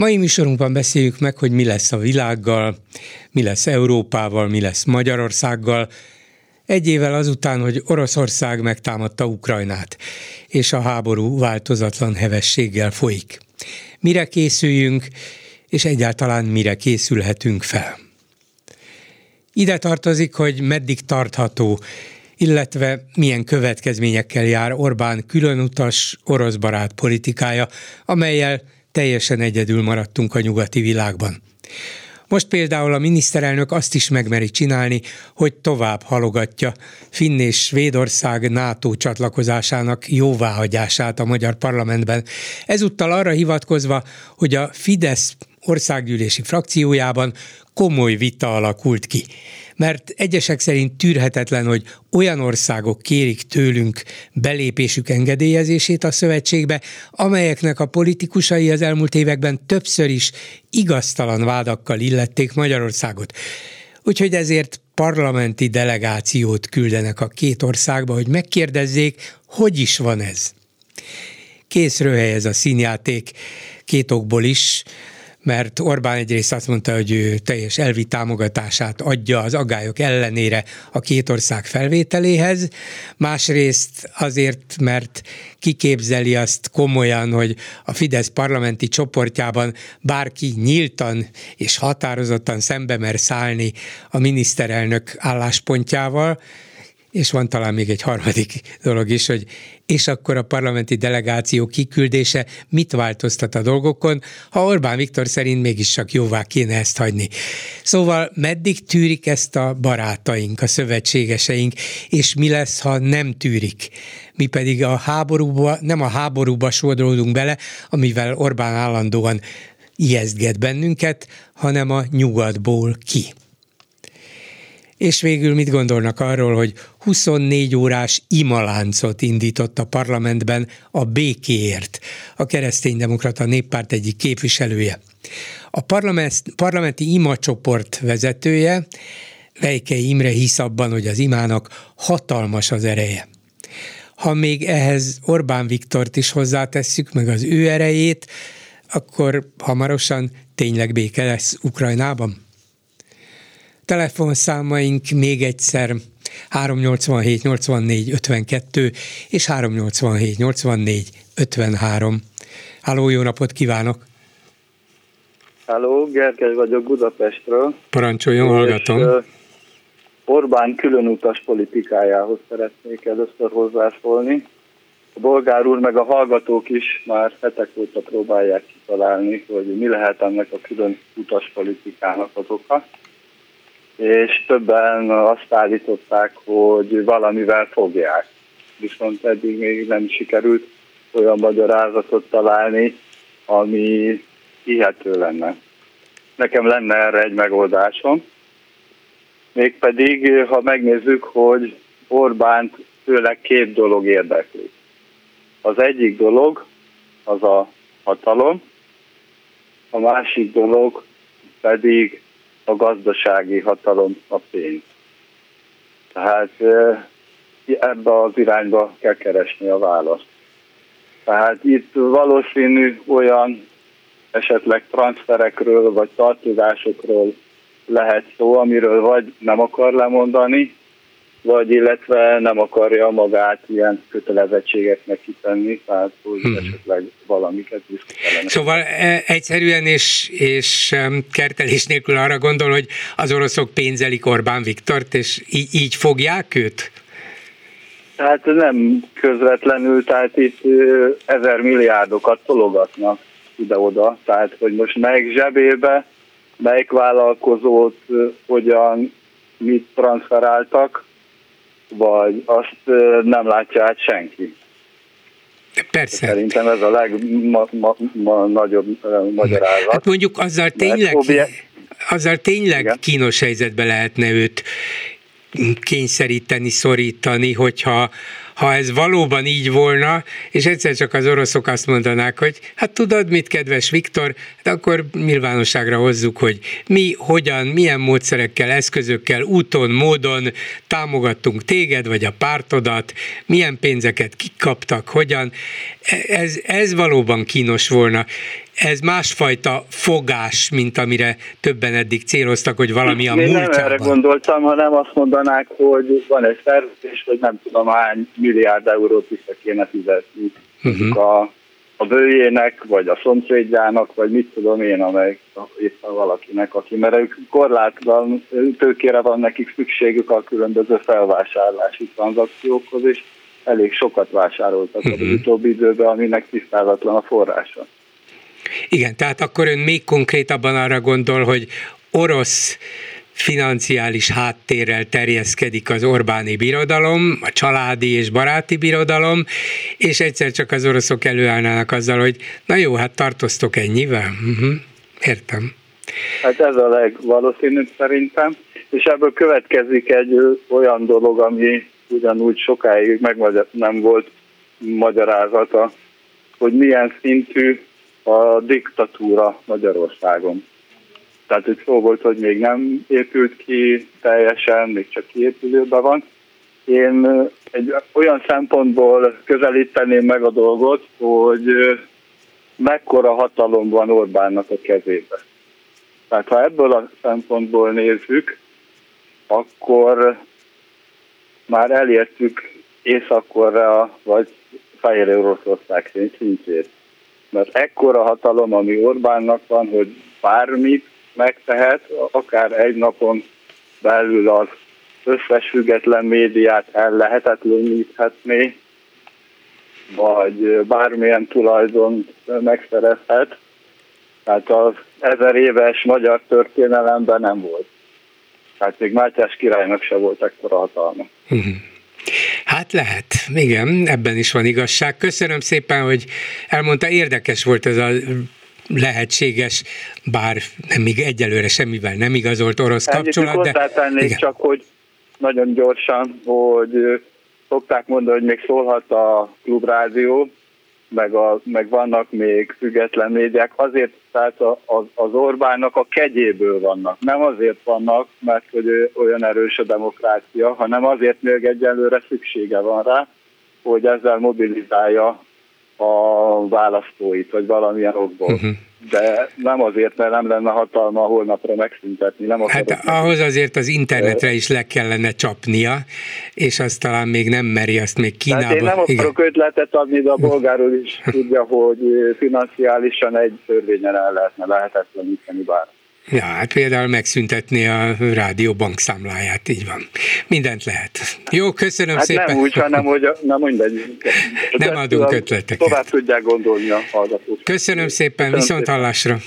Mai műsorunkban beszéljük meg, hogy mi lesz a világgal, mi lesz Európával, mi lesz Magyarországgal, egy évvel azután, hogy Oroszország megtámadta Ukrajnát, és a háború változatlan hevességgel folyik. Mire készüljünk, és egyáltalán mire készülhetünk fel. Ide tartozik, hogy meddig tartható, illetve milyen következményekkel jár Orbán különutas oroszbarát politikája, amelyel teljesen egyedül maradtunk a nyugati világban. Most például a miniszterelnök azt is megmeri csinálni, hogy tovább halogatja Finn és Svédország NATO csatlakozásának jóváhagyását a magyar parlamentben. Ezúttal arra hivatkozva, hogy a Fidesz országgyűlési frakciójában komoly vita alakult ki mert egyesek szerint tűrhetetlen, hogy olyan országok kérik tőlünk belépésük engedélyezését a szövetségbe, amelyeknek a politikusai az elmúlt években többször is igaztalan vádakkal illették Magyarországot. Úgyhogy ezért parlamenti delegációt küldenek a két országba, hogy megkérdezzék, hogy is van ez. Készről helyez a színjáték két okból is mert Orbán egyrészt azt mondta, hogy ő teljes elvi támogatását adja az agályok ellenére a két ország felvételéhez, másrészt azért, mert kiképzeli azt komolyan, hogy a Fidesz parlamenti csoportjában bárki nyíltan és határozottan szembe mer szállni a miniszterelnök álláspontjával, és van talán még egy harmadik dolog is, hogy és akkor a parlamenti delegáció kiküldése mit változtat a dolgokon, ha Orbán Viktor szerint mégis csak jóvá kéne ezt hagyni. Szóval meddig tűrik ezt a barátaink, a szövetségeseink, és mi lesz, ha nem tűrik? Mi pedig a háborúba, nem a háborúba sodródunk bele, amivel Orbán állandóan ijesztget bennünket, hanem a nyugatból ki. És végül mit gondolnak arról, hogy 24 órás imaláncot indított a parlamentben a békéért, a kereszténydemokrata néppárt egyik képviselője. A parlament, parlamenti ima csoport vezetője, Vejke Imre hisz abban, hogy az imának hatalmas az ereje. Ha még ehhez Orbán Viktort is hozzátesszük, meg az ő erejét, akkor hamarosan tényleg béke lesz Ukrajnában? Telefonszámaink még egyszer 387 84 52 és 387 84 53. Háló, jó napot kívánok! Háló, Gergely vagyok Budapestről. Parancsoljon, hallgatom. Orbán különutas politikájához szeretnék először hozzászólni. A bolgár úr meg a hallgatók is már hetek óta próbálják kitalálni, hogy mi lehet ennek a külön utas politikának az oka és többen azt állították, hogy valamivel fogják. Viszont eddig még nem sikerült olyan magyarázatot találni, ami hihető lenne. Nekem lenne erre egy megoldásom. Mégpedig, ha megnézzük, hogy Orbánt főleg két dolog érdekli. Az egyik dolog az a hatalom, a másik dolog pedig a gazdasági hatalom a pénz. Tehát ebbe az irányba kell keresni a választ. Tehát itt valószínű olyan esetleg transferekről vagy tartozásokról lehet szó, amiről vagy nem akar lemondani, vagy illetve nem akarja magát ilyen kötelezettségeknek kitenni, tehát hogy hmm. esetleg valamiket visszakelene. Szóval e, egyszerűen és, és kertelés nélkül arra gondol, hogy az oroszok pénzelik Orbán Viktort, és így, így fogják őt? Tehát nem közvetlenül, tehát itt ezer milliárdokat tologatnak ide-oda, tehát hogy most melyik zsebébe, melyik vállalkozót hogyan mit transferáltak, vagy azt nem látja át senki. Persze. Szerintem ez a legnagyobb magyarázat. Hát mondjuk azzal tényleg, azzal tényleg Igen. kínos helyzetbe lehetne őt kényszeríteni, szorítani, hogyha ha ez valóban így volna, és egyszer csak az oroszok azt mondanák, hogy hát tudod mit, kedves Viktor, hát akkor nyilvánosságra hozzuk, hogy mi, hogyan, milyen módszerekkel, eszközökkel, úton, módon támogattunk téged, vagy a pártodat, milyen pénzeket kikaptak, hogyan. Ez, ez valóban kínos volna ez másfajta fogás, mint amire többen eddig céloztak, hogy valami a múltjában. nem erre gondoltam, hanem azt mondanák, hogy van egy szerződés, hogy nem tudom hány milliárd eurót vissza kéne fizetni uh-huh. a, a bőjének, vagy a szomszédjának, vagy mit tudom én, amely éppen valakinek, aki, mert ők korlátlan tőkére van nekik szükségük a különböző felvásárlási tranzakciókhoz, és elég sokat vásároltak uh-huh. az mhm. utóbbi időben, aminek tisztázatlan a forrása. Igen, tehát akkor ön még konkrétabban arra gondol, hogy orosz financiális háttérrel terjeszkedik az Orbáni birodalom, a családi és baráti birodalom, és egyszer csak az oroszok előállnának azzal, hogy na jó, hát tartoztok ennyivel? Uh-huh. Értem. Hát ez a legvalószínűbb szerintem, és ebből következik egy olyan dolog, ami ugyanúgy sokáig meg nem volt magyarázata, hogy milyen szintű a diktatúra Magyarországon. Tehát itt szó volt, hogy még nem épült ki teljesen, még csak kiépülőben van. Én egy olyan szempontból közelíteném meg a dolgot, hogy mekkora hatalom van Orbánnak a kezébe. Tehát ha ebből a szempontból nézzük, akkor már elértük Észak-Korea vagy Fehér Oroszország szintjét mert ekkora hatalom, ami Orbánnak van, hogy bármit megtehet, akár egy napon belül az összes független médiát el lehetetleníthetné, vagy bármilyen tulajdon megszerezhet. Tehát az ezer éves magyar történelemben nem volt. Tehát még Mátyás királynak se volt ekkora hatalma. Hát lehet, igen, ebben is van igazság. Köszönöm szépen, hogy elmondta, érdekes volt ez a lehetséges, bár nem még egyelőre semmivel nem igazolt orosz kapcsolat. De... Igen. csak, hogy nagyon gyorsan, hogy szokták mondani, hogy még szólhat a klubrádió, meg, a, meg vannak még független médiák, azért tehát az, az Orbánnak a kegyéből vannak. Nem azért vannak, mert hogy olyan erős a demokrácia, hanem azért még egyelőre szüksége van rá, hogy ezzel mobilizálja a választóit, vagy valamilyen okból. Uh-huh. De nem azért, mert nem lenne hatalma holnapra megszüntetni. Nem hát ahhoz azért az internetre is le kellene csapnia, és azt talán még nem meri, azt még Kínába. Hát én nem akarok Igen. ötletet adni, de a bolgáról is tudja, hogy financiálisan egy törvényen el lehetne lehetetleníteni bár. Ja, hát például megszüntetni a rádió bankszámláját, így van. Mindent lehet. Jó, köszönöm hát szépen. nem úgy, hanem hogy nem mindegy. Nem adunk ötleteket. Tovább tudják gondolni a hallgatók. Köszönöm szépen, köszönöm viszont szépen. hallásra.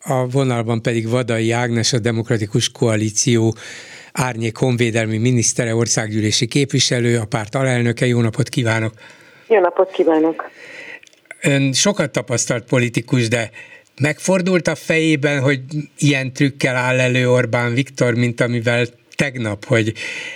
A vonalban pedig Vadai Ágnes, a Demokratikus Koalíció árnyék honvédelmi minisztere, országgyűlési képviselő, a párt alelnöke. Jó napot kívánok! Jó napot kívánok! Ön sokat tapasztalt politikus, de Megfordult a fejében, hogy ilyen trükkel áll elő Orbán Viktor, mint amivel tegnap, hogy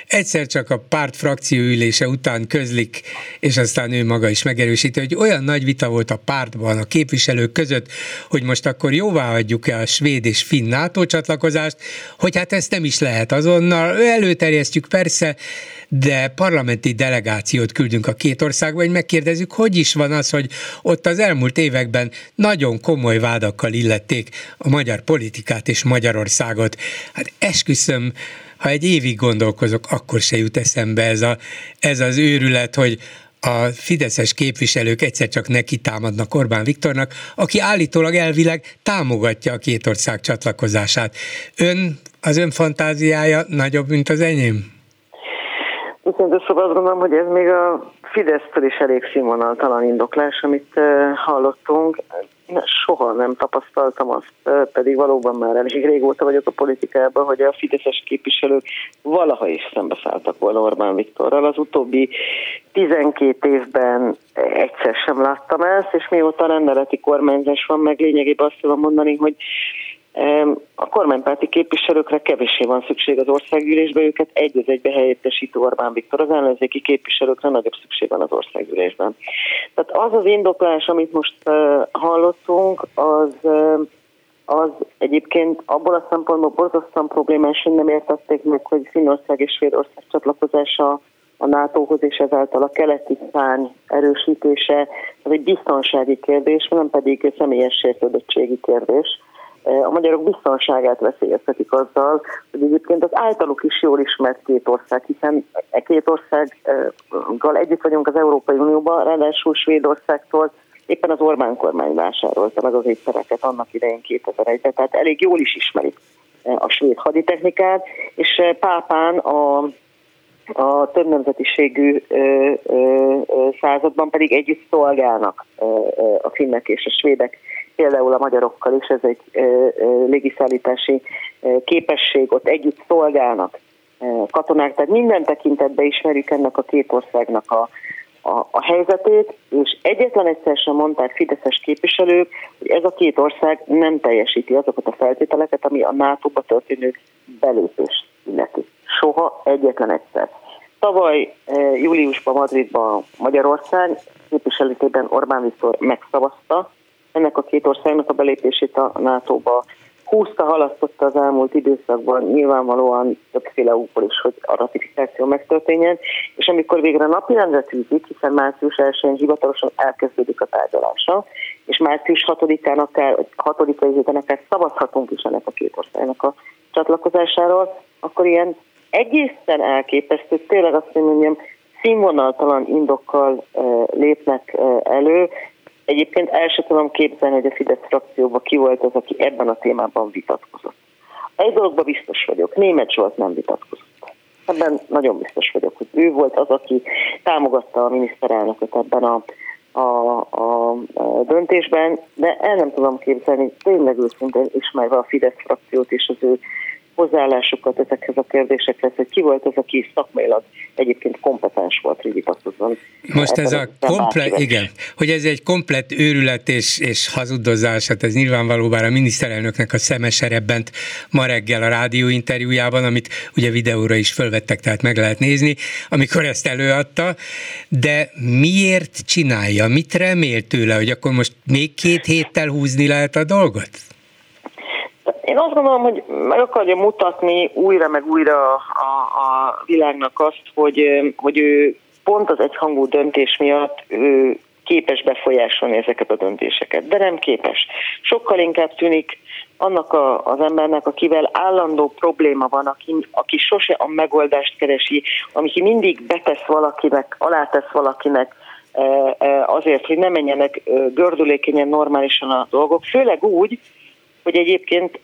egyszer csak a párt frakció ülése után közlik, és aztán ő maga is megerősíti, hogy olyan nagy vita volt a pártban, a képviselők között, hogy most akkor jóvá adjuk-e a svéd és finn NATO csatlakozást, hogy hát ezt nem is lehet azonnal, előterjesztjük persze, de parlamenti delegációt küldünk a két országba, hogy megkérdezzük, hogy is van az, hogy ott az elmúlt években nagyon komoly vádakkal illették a magyar politikát és Magyarországot. Hát esküszöm, ha egy évig gondolkozok, akkor se jut eszembe ez, a, ez az őrület, hogy a fideszes képviselők egyszer csak neki támadnak Orbán Viktornak, aki állítólag elvileg támogatja a két ország csatlakozását. Ön, az ön fantáziája nagyobb, mint az enyém? Viszont szóval azt gondolom, hogy ez még a Fidesztől is elég színvonaltalan indoklás, amit hallottunk. Soha nem tapasztaltam azt, pedig valóban már elég régóta vagyok a politikában, hogy a fideszes képviselők valaha is szembeszálltak volna Orbán Viktorral. Az utóbbi 12 évben egyszer sem láttam ezt, és mióta rendeleti kormányzás van, meg lényegében azt tudom mondani, hogy A kormánypárti képviselőkre kevésé van szükség az országgyűlésbe, őket egy az egybe helyettesítő Orbán Viktor, az ellenzéki képviselőkre nagyobb szükség van az országgyűlésben. Tehát az az indoklás, amit most hallottunk, az az egyébként abból a szempontból borzasztóan problémás, hogy nem értették meg, hogy Finnország és Svédország csatlakozása a NATO-hoz és ezáltal a keleti szány erősítése, az egy biztonsági kérdés, nem pedig személyes sértődöttségi kérdés. A magyarok biztonságát veszélyeztetik azzal, hogy egyébként az általuk is jól ismert két ország, hiszen e két országgal együtt vagyunk az Európai Unióban, ráadásul Svédországtól éppen az Orbán kormány vásárolta meg az étszereket annak idején 2001-ben, tehát elég jól is ismerik a svéd haditechnikát, és Pápán a a több nemzetiségű ö, ö, században pedig együtt szolgálnak ö, ö, a finnek és a svédek, például a magyarokkal is, ez egy légiszállítási képesség, ott együtt szolgálnak katonák, tehát minden tekintetben ismerjük ennek a két országnak a, a, a helyzetét, és egyetlen egyszer sem mondták fideszes képviselők, hogy ez a két ország nem teljesíti azokat a feltételeket, ami a NATO-ba történő belépést illeti. Soha egyetlen egyszer. Tavaly júliusban Madridban Magyarország képviselőtében Orbán Viktor megszavazta ennek a két országnak a belépését a NATO-ba. Húzta, halasztotta az elmúlt időszakban nyilvánvalóan többféle úkból is, hogy a ratifikáció megtörténjen, és amikor végre napirendre tűzik, hiszen március 1-én hivatalosan elkezdődik a tárgyalása, és március 6-án akár, 6 héten akár szavazhatunk is ennek a két országnak a csatlakozásáról, akkor ilyen egészen elképesztő, tényleg azt mondjam, színvonaltalan indokkal lépnek elő. Egyébként el sem tudom képzelni, hogy a Fidesz frakcióban ki volt az, aki ebben a témában vitatkozott. Egy dologban biztos vagyok, német Zsolt nem vitatkozott. Ebben nagyon biztos vagyok, hogy ő volt az, aki támogatta a miniszterelnököt ebben a, a, a, döntésben, de el nem tudom képzelni, tényleg őszintén ismerve a Fidesz frakciót és az ő hozzáállásukat ezekhez a kérdésekhez, hogy ki volt az, aki szakmailag egyébként kompetens volt, hogy vitatkozzon. Most ez a komplet, igen, hogy ez egy komplett őrület és, és hazudozás, hát ez nyilvánvaló, bár a miniszterelnöknek a szemeserebbent ma reggel a rádióinterjújában, amit ugye videóra is fölvettek, tehát meg lehet nézni, amikor ezt előadta, de miért csinálja, mit remél tőle, hogy akkor most még két héttel húzni lehet a dolgot? Én azt gondolom, hogy meg akarja mutatni újra meg újra a, a világnak azt, hogy, hogy ő pont az egyhangú döntés miatt ő képes befolyásolni ezeket a döntéseket, de nem képes. Sokkal inkább tűnik annak a, az embernek, akivel állandó probléma van, aki, aki sose a megoldást keresi, aki mindig betesz valakinek, alátesz valakinek, azért, hogy ne menjenek gördülékenyen normálisan a dolgok, főleg úgy, hogy egyébként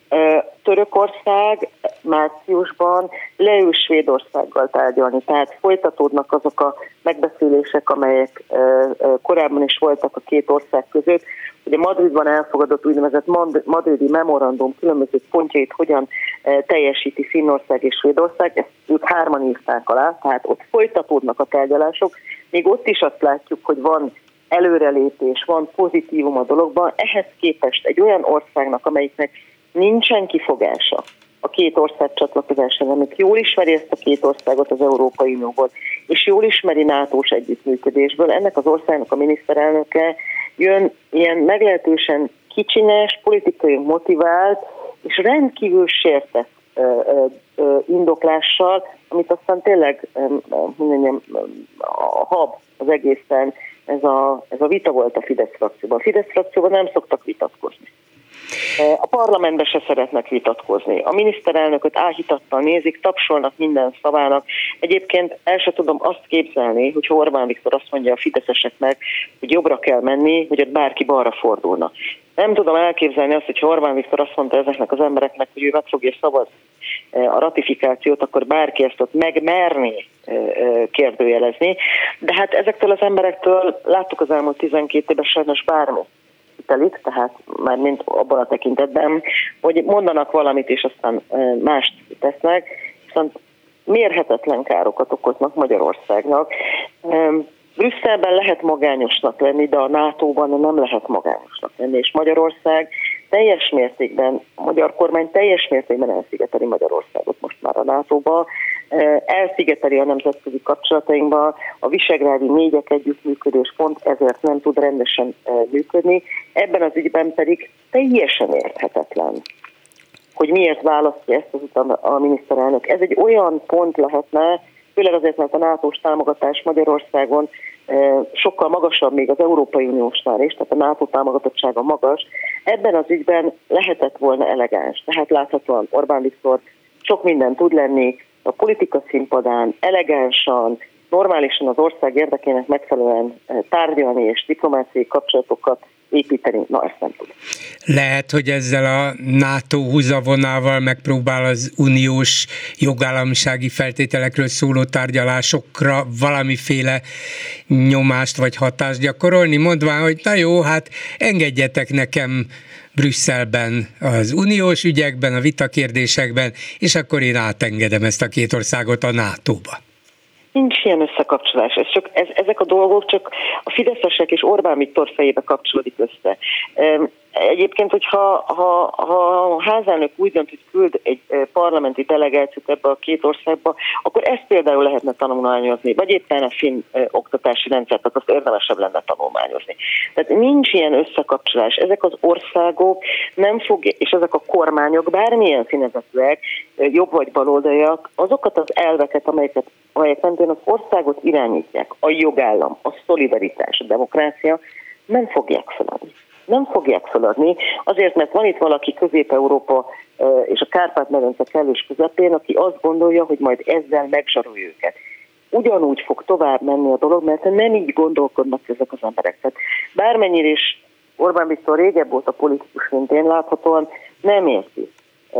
Törökország márciusban leül Svédországgal tárgyalni, tehát folytatódnak azok a megbeszélések, amelyek korábban is voltak a két ország között, hogy a Madridban elfogadott úgynevezett madridi memorandum különböző pontjait hogyan teljesíti Finnország és Svédország, ezt ők hárman írták alá, tehát ott folytatódnak a tárgyalások, még ott is azt látjuk, hogy van előrelépés, van pozitívum a dologban, ehhez képest egy olyan országnak, amelyiknek nincsen kifogása a két ország csatlakozására, amik jól ismeri ezt a két országot az Európai Unióból, és jól ismeri NATO-s együttműködésből, ennek az országnak a miniszterelnöke jön ilyen meglehetősen kicsinyes, politikai motivált és rendkívül sértett indoklással, amit aztán tényleg mondjam, a hab az egészen ez a, ez a vita volt a Fidesz frakcióban. A Fidesz frakcióban nem szoktak vitatkozni. E, a parlamentben se szeretnek vitatkozni. A miniszterelnököt áhítattal nézik, tapsolnak minden szavának. Egyébként el se tudom azt képzelni, hogy Orbán Viktor azt mondja a fideszeseknek, hogy jobbra kell menni, hogy ott bárki balra fordulna. Nem tudom elképzelni azt, hogy Orbán Viktor azt mondta ezeknek az embereknek, hogy ő meg fogja szavazni a ratifikációt, akkor bárki ezt ott megmerni kérdőjelezni. De hát ezektől az emberektől láttuk az elmúlt 12 évben sajnos bármi telik, tehát már mint abban a tekintetben, hogy mondanak valamit, és aztán mást tesznek, viszont mérhetetlen károkat okoznak Magyarországnak. Brüsszelben lehet magányosnak lenni, de a NATO-ban nem lehet magányosnak lenni, és Magyarország teljes mértékben, a magyar kormány teljes mértékben elszigeteli Magyarországot most már a NATO-ba, elszigeteli a nemzetközi kapcsolatainkba, a visegrádi négyek együttműködés pont ezért nem tud rendesen működni, ebben az ügyben pedig teljesen érthetetlen, hogy miért választja ezt az utam a miniszterelnök. Ez egy olyan pont lehetne, főleg azért, mert a nato támogatás Magyarországon sokkal magasabb még az Európai Uniósnál is, tehát a NATO támogatottsága magas. Ebben az ügyben lehetett volna elegáns. Tehát láthatóan Orbán Viktor sok minden tud lenni, a politika színpadán elegánsan, normálisan az ország érdekének megfelelően tárgyalni és diplomáciai kapcsolatokat építeni, na ezt nem tud. Lehet, hogy ezzel a NATO húzavonával megpróbál az uniós jogállamisági feltételekről szóló tárgyalásokra valamiféle nyomást vagy hatást gyakorolni, mondván, hogy na jó, hát engedjetek nekem Brüsszelben, az uniós ügyekben, a vitakérdésekben, és akkor én átengedem ezt a két országot a NATO-ba. Nincs ilyen összekapcsolás. Ez csak, ez, ezek a dolgok csak a fideszesek és Orbán Viktor fejébe kapcsolódik össze. Egyébként, hogyha ha, ha a házelnök úgy dönt, hogy küld egy parlamenti delegációt ebbe a két országba, akkor ezt például lehetne tanulmányozni, vagy éppen a finn oktatási rendszert, tehát azt érdemesebb lenne tanulmányozni. Tehát nincs ilyen összekapcsolás. Ezek az országok nem fogják, és ezek a kormányok bármilyen színezetűek, jobb vagy baloldaliak, azokat az elveket, amelyeket, amelyek mentén az országot irányítják, a jogállam, a szolidaritás, a demokrácia, nem fogják feladni nem fogják feladni, azért, mert van itt valaki Közép-Európa és a Kárpát-medence kellős közepén, aki azt gondolja, hogy majd ezzel megzsarolja őket. Ugyanúgy fog tovább menni a dolog, mert nem így gondolkodnak ezek az emberek. Tehát bármennyire is Orbán Viktor régebb volt a politikus, mint én láthatóan, nem érti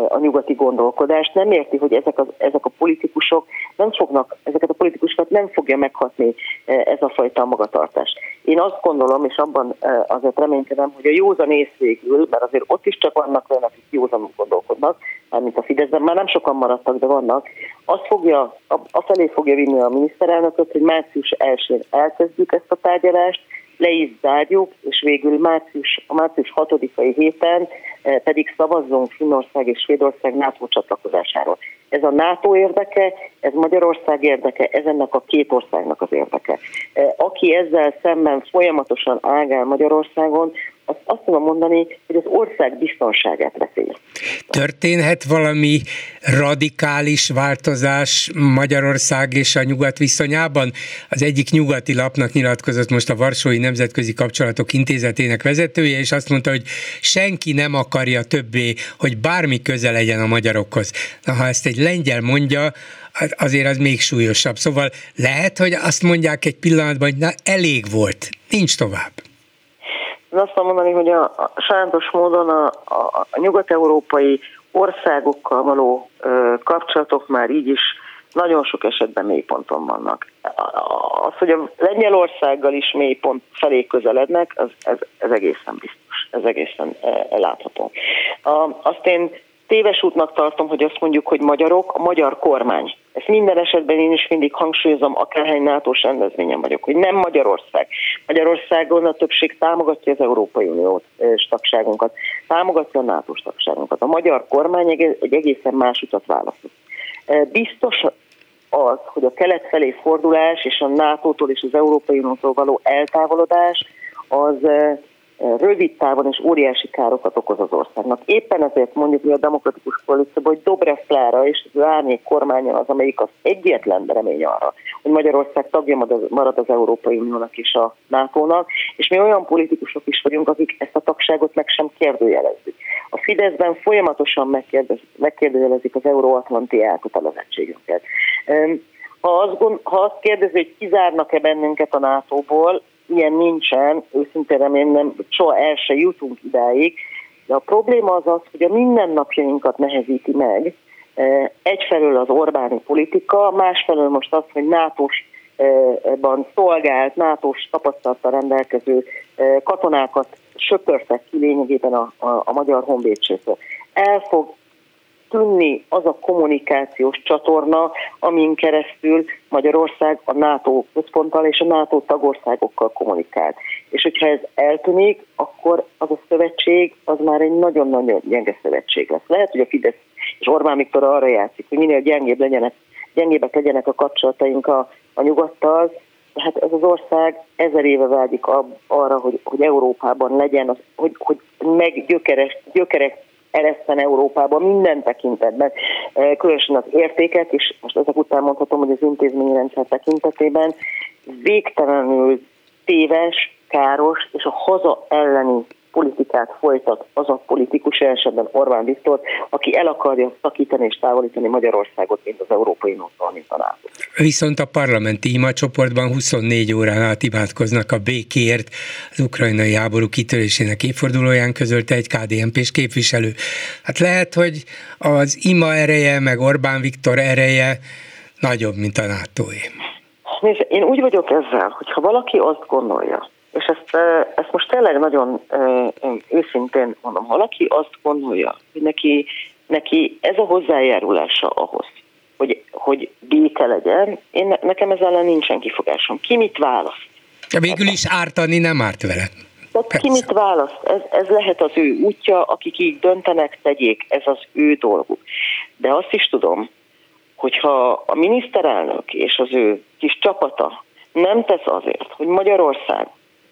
a nyugati gondolkodást, nem érti, hogy ezek, az, ezek a politikusok nem fognak, ezeket a politikusokat nem fogja meghatni ez a fajta magatartás. Én azt gondolom, és abban azért reménykedem, hogy a józan ész végül, mert azért ott is csak vannak olyan, akik józan gondolkodnak, mint a Fideszben, már nem sokan maradtak, de vannak, azt fogja, afelé fogja vinni a miniszterelnököt, hogy március 1-én elkezdjük ezt a tárgyalást, le is zárjuk, és végül március, a március 6-ai héten eh, pedig szavazzunk Finnország és Svédország NATO csatlakozásáról. Ez a NATO érdeke, ez Magyarország érdeke, ez ennek a két országnak az érdeke. Eh, aki ezzel szemben folyamatosan ágál Magyarországon, azt, azt tudom mondani, hogy az ország biztonságát veszély. Történhet valami radikális változás Magyarország és a nyugat viszonyában? Az egyik nyugati lapnak nyilatkozott most a Varsói Nemzetközi Kapcsolatok Intézetének vezetője, és azt mondta, hogy senki nem akarja többé, hogy bármi köze legyen a magyarokhoz. Na, ha ezt egy lengyel mondja, azért az még súlyosabb. Szóval lehet, hogy azt mondják egy pillanatban, hogy na elég volt, nincs tovább. Én azt mondani, hogy a, a sajátos módon a, a, a nyugat-európai országokkal való ö, kapcsolatok már így is nagyon sok esetben mélyponton vannak. Az, hogy a Lengyelországgal is mélypont felé közelednek, az, ez, ez egészen biztos, ez egészen e, látható. A, azt én téves útnak tartom, hogy azt mondjuk, hogy magyarok, a magyar kormány. Ezt minden esetben én is mindig hangsúlyozom, akárhány nato rendezvényen vagyok, hogy nem Magyarország. Magyarországon a többség támogatja az Európai Unió tagságunkat, támogatja a nato tagságunkat. A magyar kormány egy egészen más utat választott. Biztos az, hogy a kelet felé fordulás és a NATO-tól és az Európai Uniótól való eltávolodás az rövid távon és óriási károkat okoz az országnak. Éppen ezért mondjuk mi a demokratikus koalícióban, hogy Dobrev Klára és az árnyék kormánya az, amelyik az egyetlen remény arra, hogy Magyarország tagja marad az Európai Uniónak és a NATO-nak, és mi olyan politikusok is vagyunk, akik ezt a tagságot meg sem kérdőjelezzük. A Fideszben folyamatosan megkérdőjelezik az euróatlanti elkötelezettségünket. Ha azt, gond, ha azt kérdezi, hogy kizárnak-e bennünket a NATO-ból, ilyen nincsen, őszintén remélem, soha el se jutunk idáig, de a probléma az az, hogy a mindennapjainkat nehezíti meg, e, egyfelől az Orbáni politika, másfelől most az, hogy NATO-s ban szolgált, NATO-s tapasztalattal rendelkező e, katonákat söpörtek ki lényegében a, a, a magyar honvédségtől. El fog tűnni az a kommunikációs csatorna, amin keresztül Magyarország a NATO központtal és a NATO tagországokkal kommunikált. És hogyha ez eltűnik, akkor az a szövetség az már egy nagyon-nagyon gyenge szövetség lesz. Lehet, hogy a Fidesz és Orbán Viktor arra játszik, hogy minél gyengébb legyenek, gyengébbek legyenek a kapcsolataink a, a nyugattal, hát ez az ország ezer éve vágyik arra, hogy, hogy Európában legyen, az, hogy, hogy meg gyökeres, gyökerek ereszten Európában minden tekintetben, e, különösen az értékek, és most ezek után mondhatom, hogy az intézményi rendszer tekintetében végtelenül téves, káros és a haza elleni politikát folytat az a politikus, esetben Orbán Viktor, aki el akarja szakítani és távolítani Magyarországot, mint az Európai Uniótól, mint a NATO. Viszont a parlamenti imacsoportban 24 órán át imádkoznak a békért az ukrajnai háború kitörésének évfordulóján közölte egy KDNP-s képviselő. Hát lehet, hogy az ima ereje, meg Orbán Viktor ereje nagyobb, mint a NATO-é. Nézd, én úgy vagyok ezzel, hogyha valaki azt gondolja, és ezt, ezt most tényleg nagyon őszintén mondom, ha valaki azt gondolja, hogy neki, neki ez a hozzájárulása ahhoz, hogy, hogy béke legyen, én, nekem ezzel ellen nincsen kifogásom. Ki mit választ? Ja, végül is ártani nem árt vele. Tehát ki mit választ? Ez, ez lehet az ő útja, akik így döntenek, tegyék, ez az ő dolguk. De azt is tudom, hogyha a miniszterelnök és az ő kis csapata nem tesz azért, hogy Magyarország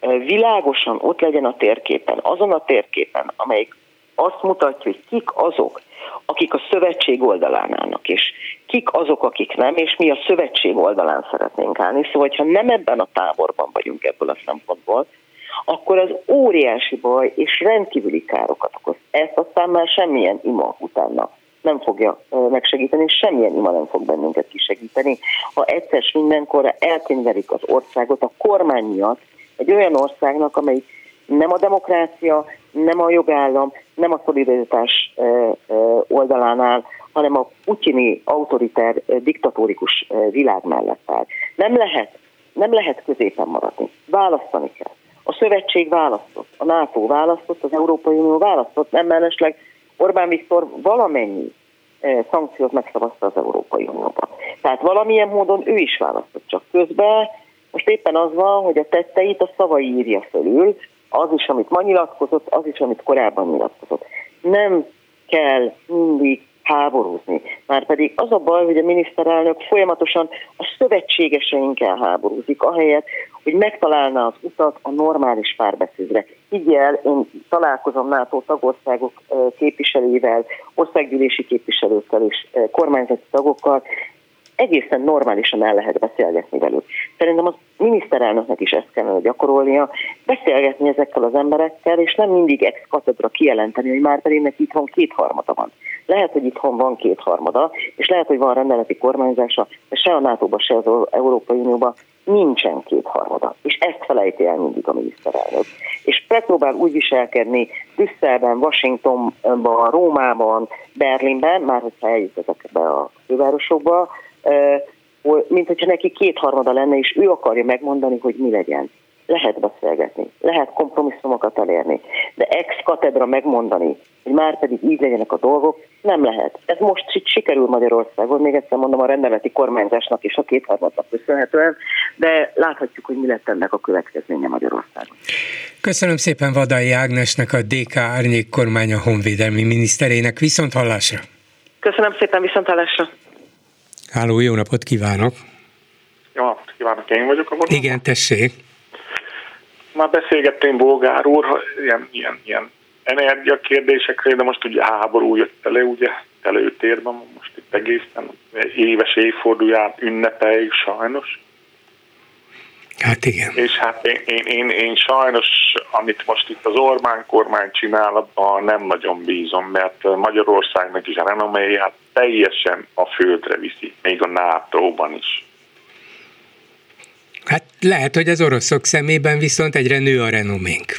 világosan ott legyen a térképen, azon a térképen, amelyik azt mutatja, hogy kik azok, akik a szövetség oldalán állnak, és kik azok, akik nem, és mi a szövetség oldalán szeretnénk állni. Szóval, ha nem ebben a táborban vagyunk ebből a szempontból, akkor az óriási baj és rendkívüli károkat okoz. Ezt aztán már semmilyen ima utána nem fogja megsegíteni, és semmilyen ima nem fog bennünket kisegíteni. Ha egyszer mindenkorra elkönyvelik az országot a kormány miatt, egy olyan országnak, amely nem a demokrácia, nem a jogállam, nem a szolidaritás oldalán áll, hanem a putyini autoriter, diktatórikus világ mellett áll. Nem lehet, nem lehet középen maradni. Választani kell. A szövetség választott, a NATO választott, az Európai Unió választott, nem mellesleg Orbán Viktor valamennyi szankciót megszavazta az Európai Unióban. Tehát valamilyen módon ő is választott, csak közben most éppen az van, hogy a tetteit a szavai írja fölül, az is, amit ma nyilatkozott, az is, amit korábban nyilatkozott. Nem kell mindig háborúzni. Márpedig az a baj, hogy a miniszterelnök folyamatosan a szövetségeseinkkel háborúzik, ahelyett, hogy megtalálná az utat a normális párbeszédre. Higgyel, én találkozom NATO tagországok képviselőivel, országgyűlési képviselőkkel és kormányzati tagokkal, egészen normálisan el lehet beszélgetni velük. Szerintem a miniszterelnöknek is ezt kellene gyakorolnia, beszélgetni ezekkel az emberekkel, és nem mindig ex katedra kijelenteni, hogy már pedig neki itthon kétharmada van. Lehet, hogy itthon van kétharmada, és lehet, hogy van rendeleti kormányzása, de se a nato se az Európai Unióban nincsen kétharmada. És ezt felejti el mindig a miniszterelnök. És megpróbál úgy viselkedni Brüsszelben, Washingtonban, Rómában, Berlinben, már hogyha eljut ezekbe a fővárosokba, mint hogyha neki kétharmada lenne, és ő akarja megmondani, hogy mi legyen. Lehet beszélgetni, lehet kompromisszumokat elérni, de ex katedra megmondani, hogy már pedig így legyenek a dolgok, nem lehet. Ez most sikerül Magyarországon, még egyszer mondom a rendeleti kormányzásnak és a kétharmadnak köszönhetően, de láthatjuk, hogy mi lett ennek a következménye Magyarországon. Köszönöm szépen Vadai Ágnesnek, a DK Árnyék kormánya honvédelmi miniszterének. Viszont hallásra! Köszönöm szépen, viszont hallásra! Háló, jó napot kívánok! Jó napot kívánok, én vagyok a vonalban. Igen, tessék. Már beszélgettünk Bolgár úr, ilyen, ilyen, ilyen energiakérdésekről, de most ugye háború jött elő, ugye előtérben, most itt egészen éves évfordulját ünnepeljük sajnos. Hát igen. És hát én, én, én, én sajnos, amit most itt az Orbán kormány csinál, abban nem nagyon bízom, mert Magyarországnak is a renoméját teljesen a földre viszi, még a NATO-ban is. Hát lehet, hogy az oroszok szemében viszont egyre nő a renoménk.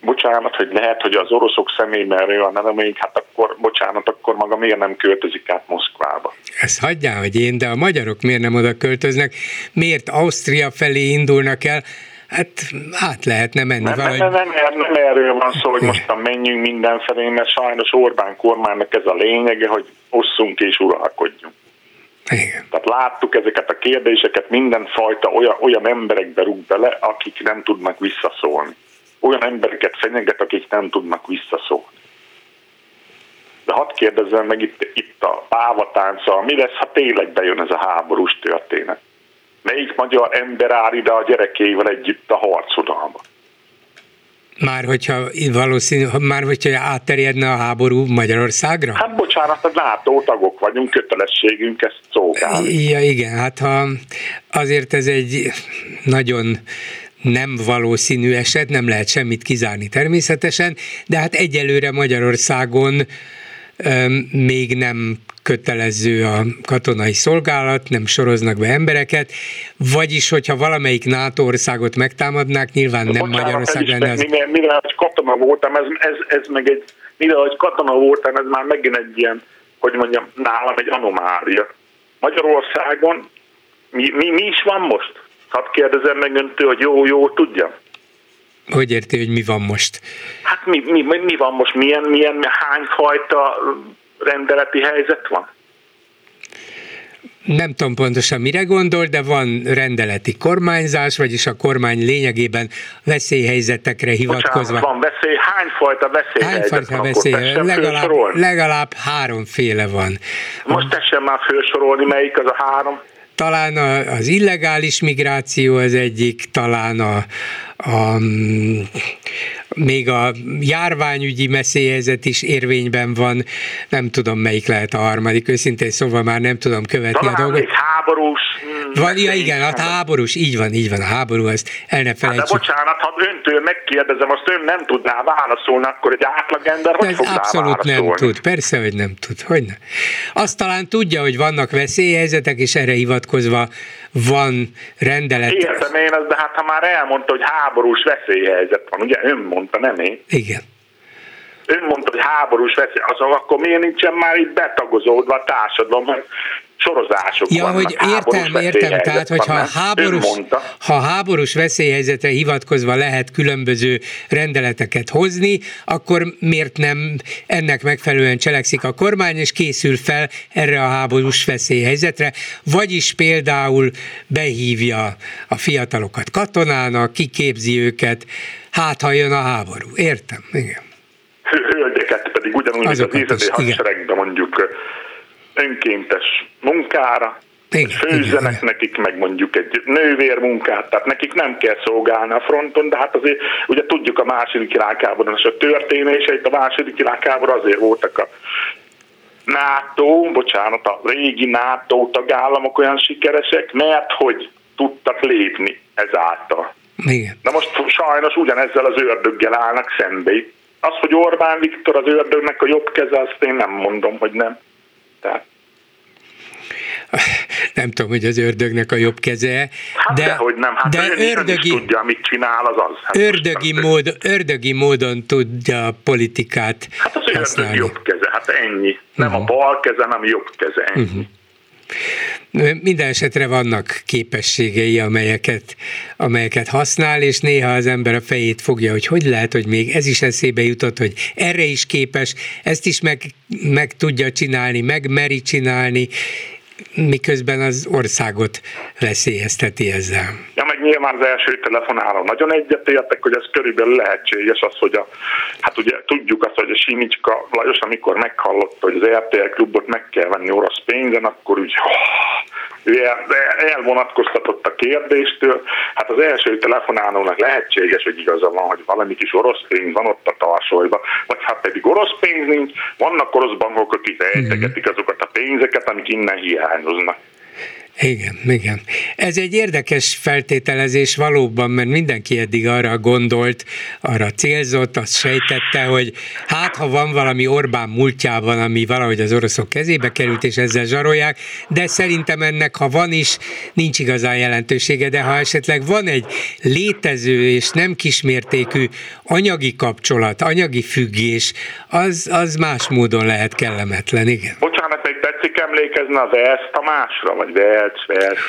Bocsánat, hogy lehet, hogy az oroszok szemében nő a renoménk, hát akkor, bocsánat, akkor maga miért nem költözik át Moszkvába? Ezt hagyjál, hogy én, de a magyarok miért nem oda költöznek? Miért Ausztria felé indulnak el? Hát át lehetne menni nem, valahogy. Nem, nem, nem, nem erről van szó, hogy mostan menjünk mindenfelé, mert sajnos Orbán kormánynak ez a lényege, hogy osszunk és uralkodjunk. Igen. Tehát láttuk ezeket a kérdéseket, mindenfajta olyan, olyan emberekbe rúg bele, akik nem tudnak visszaszólni. Olyan embereket fenyeget, akik nem tudnak visszaszólni. De hadd kérdezzem meg itt, itt a pávatánca, mi lesz, ha tényleg bejön ez a háborús történet? Melyik magyar ember áll ide a gyerekével együtt a harcodalba? Már hogyha valószínű, már hogyha átterjedne a háború Magyarországra? Hát bocsánat, a NATO tagok vagyunk, kötelességünk ezt szolgálni. Ja, igen, hát ha azért ez egy nagyon nem valószínű eset, nem lehet semmit kizárni természetesen, de hát egyelőre Magyarországon még nem kötelező a katonai szolgálat, nem soroznak be embereket, vagyis, hogyha valamelyik NATO országot megtámadnák, nyilván nem Bocsánat, Magyarország lenne az... Mivel, mivel katona voltam, ez, ez, ez meg egy, mivel hogy katona voltam, ez már megint egy ilyen, hogy mondjam, nálam egy anomália. Magyarországon mi, mi, mi is van most? Hadd kérdezem meg öntől, hogy jó, jó, tudja. Hogy érti, hogy mi van most? Hát mi, mi, mi van most? Milyen, milyen, hány fajta rendeleti helyzet van? Nem tudom pontosan mire gondol, de van rendeleti kormányzás, vagyis a kormány lényegében veszélyhelyzetekre hivatkozva. Bocsánat, van veszély, hányfajta veszélyhelyzet Hányfajta veszély? Legalább, legalább háromféle van. Most tessen már felsorolni, melyik az a három? Talán az illegális migráció az egyik, talán a, a, még a járványügyi messzélyhelyzet is érvényben van, nem tudom melyik lehet a harmadik, őszintén szóval már nem tudom követni Talán a dolgot. háborús. Van, ja igen, a háborús, így van, így van, a háború, azt el ne felejtsük. Hát de bocsánat, ha öntől megkérdezem, azt ön nem tudná válaszolni, akkor egy átlagember hogy fogná Abszolút nem tud, persze, hogy nem tud, hogy ne. Azt talán tudja, hogy vannak veszélyhelyzetek, és erre hivatkozva van rendelet. Értem én ezt, de hát ha már elmondta, hogy háborús veszélyhelyzet van, ugye ön mondta, nem én? Igen. Ön mondta, hogy háborús veszély, az akkor miért nincsen már itt betagozódva a társadalom, sorozások ja, vannak. hogy értem, értem, tehát hogyha van, háborús, ha háborús veszélyhelyzetre hivatkozva lehet különböző rendeleteket hozni, akkor miért nem ennek megfelelően cselekszik a kormány, és készül fel erre a háborús veszélyhelyzetre, vagyis például behívja a fiatalokat katonának, kiképzi őket, hát ha jön a háború. Értem, igen. Hölgyeket pedig ugyanúgy, mint az ízedé hadseregben mondjuk önkéntes munkára, igen, főzzenek igen. nekik meg mondjuk egy nővérmunkát, tehát nekik nem kell szolgálni a fronton, de hát azért ugye tudjuk a második világháborúban és a történéseit, a második világháború azért voltak a NATO, bocsánat, a régi NATO tagállamok olyan sikeresek, mert hogy tudtak lépni ezáltal. Igen. Na most sajnos ugyanezzel az ördöggel állnak szembe. Az, hogy Orbán Viktor az ördögnek a jobb keze, azt én nem mondom, hogy nem. Tehát nem tudom, hogy az ördögnek a jobb keze. Hát de, hogy nem, hát de ördögi, is tudja, mit csinál, az az. Hát ördögi, mód, ördögi módon tudja a politikát Hát az ördög jobb keze, hát ennyi. Nem uh-huh. a mhm. bal keze, hanem jobb keze, ennyi. Uh-huh. Minden esetre vannak képességei, amelyeket, amelyeket használ, és néha az ember a fejét fogja, hogy hogy lehet, hogy még ez is eszébe jutott, hogy erre is képes, ezt is meg, meg tudja csinálni, meg meri csinálni, miközben az országot veszélyezteti ezzel. Ja, meg nyilván az első telefonáló nagyon egyetértek, hogy ez körülbelül lehetséges az, hogy a, hát ugye tudjuk azt, hogy a Simicska Lajos, amikor meghallotta, hogy az RTL klubot meg kell venni orosz pénzen, akkor úgy elvonatkoztatott a kérdéstől. Hát az első telefonálónak lehetséges, hogy igaza van, hogy valami kis orosz pénz van ott a tarsolyban, vagy hát pedig orosz pénz nincs, vannak orosz bankok, akik eltegetik azokat a pénzeket, amik innen hiányoznak. Igen, igen. Ez egy érdekes feltételezés valóban, mert mindenki eddig arra gondolt, arra célzott, azt sejtette, hogy hát ha van valami Orbán múltjában, ami valahogy az oroszok kezébe került, és ezzel zsarolják, de szerintem ennek, ha van is, nincs igazán jelentősége, de ha esetleg van egy létező és nem kismértékű anyagi kapcsolat, anyagi függés, az, az más módon lehet kellemetlen, igen. Bocsánat, még tetszik emlékezni az Vers Tamásra, vagy Vers, Vers?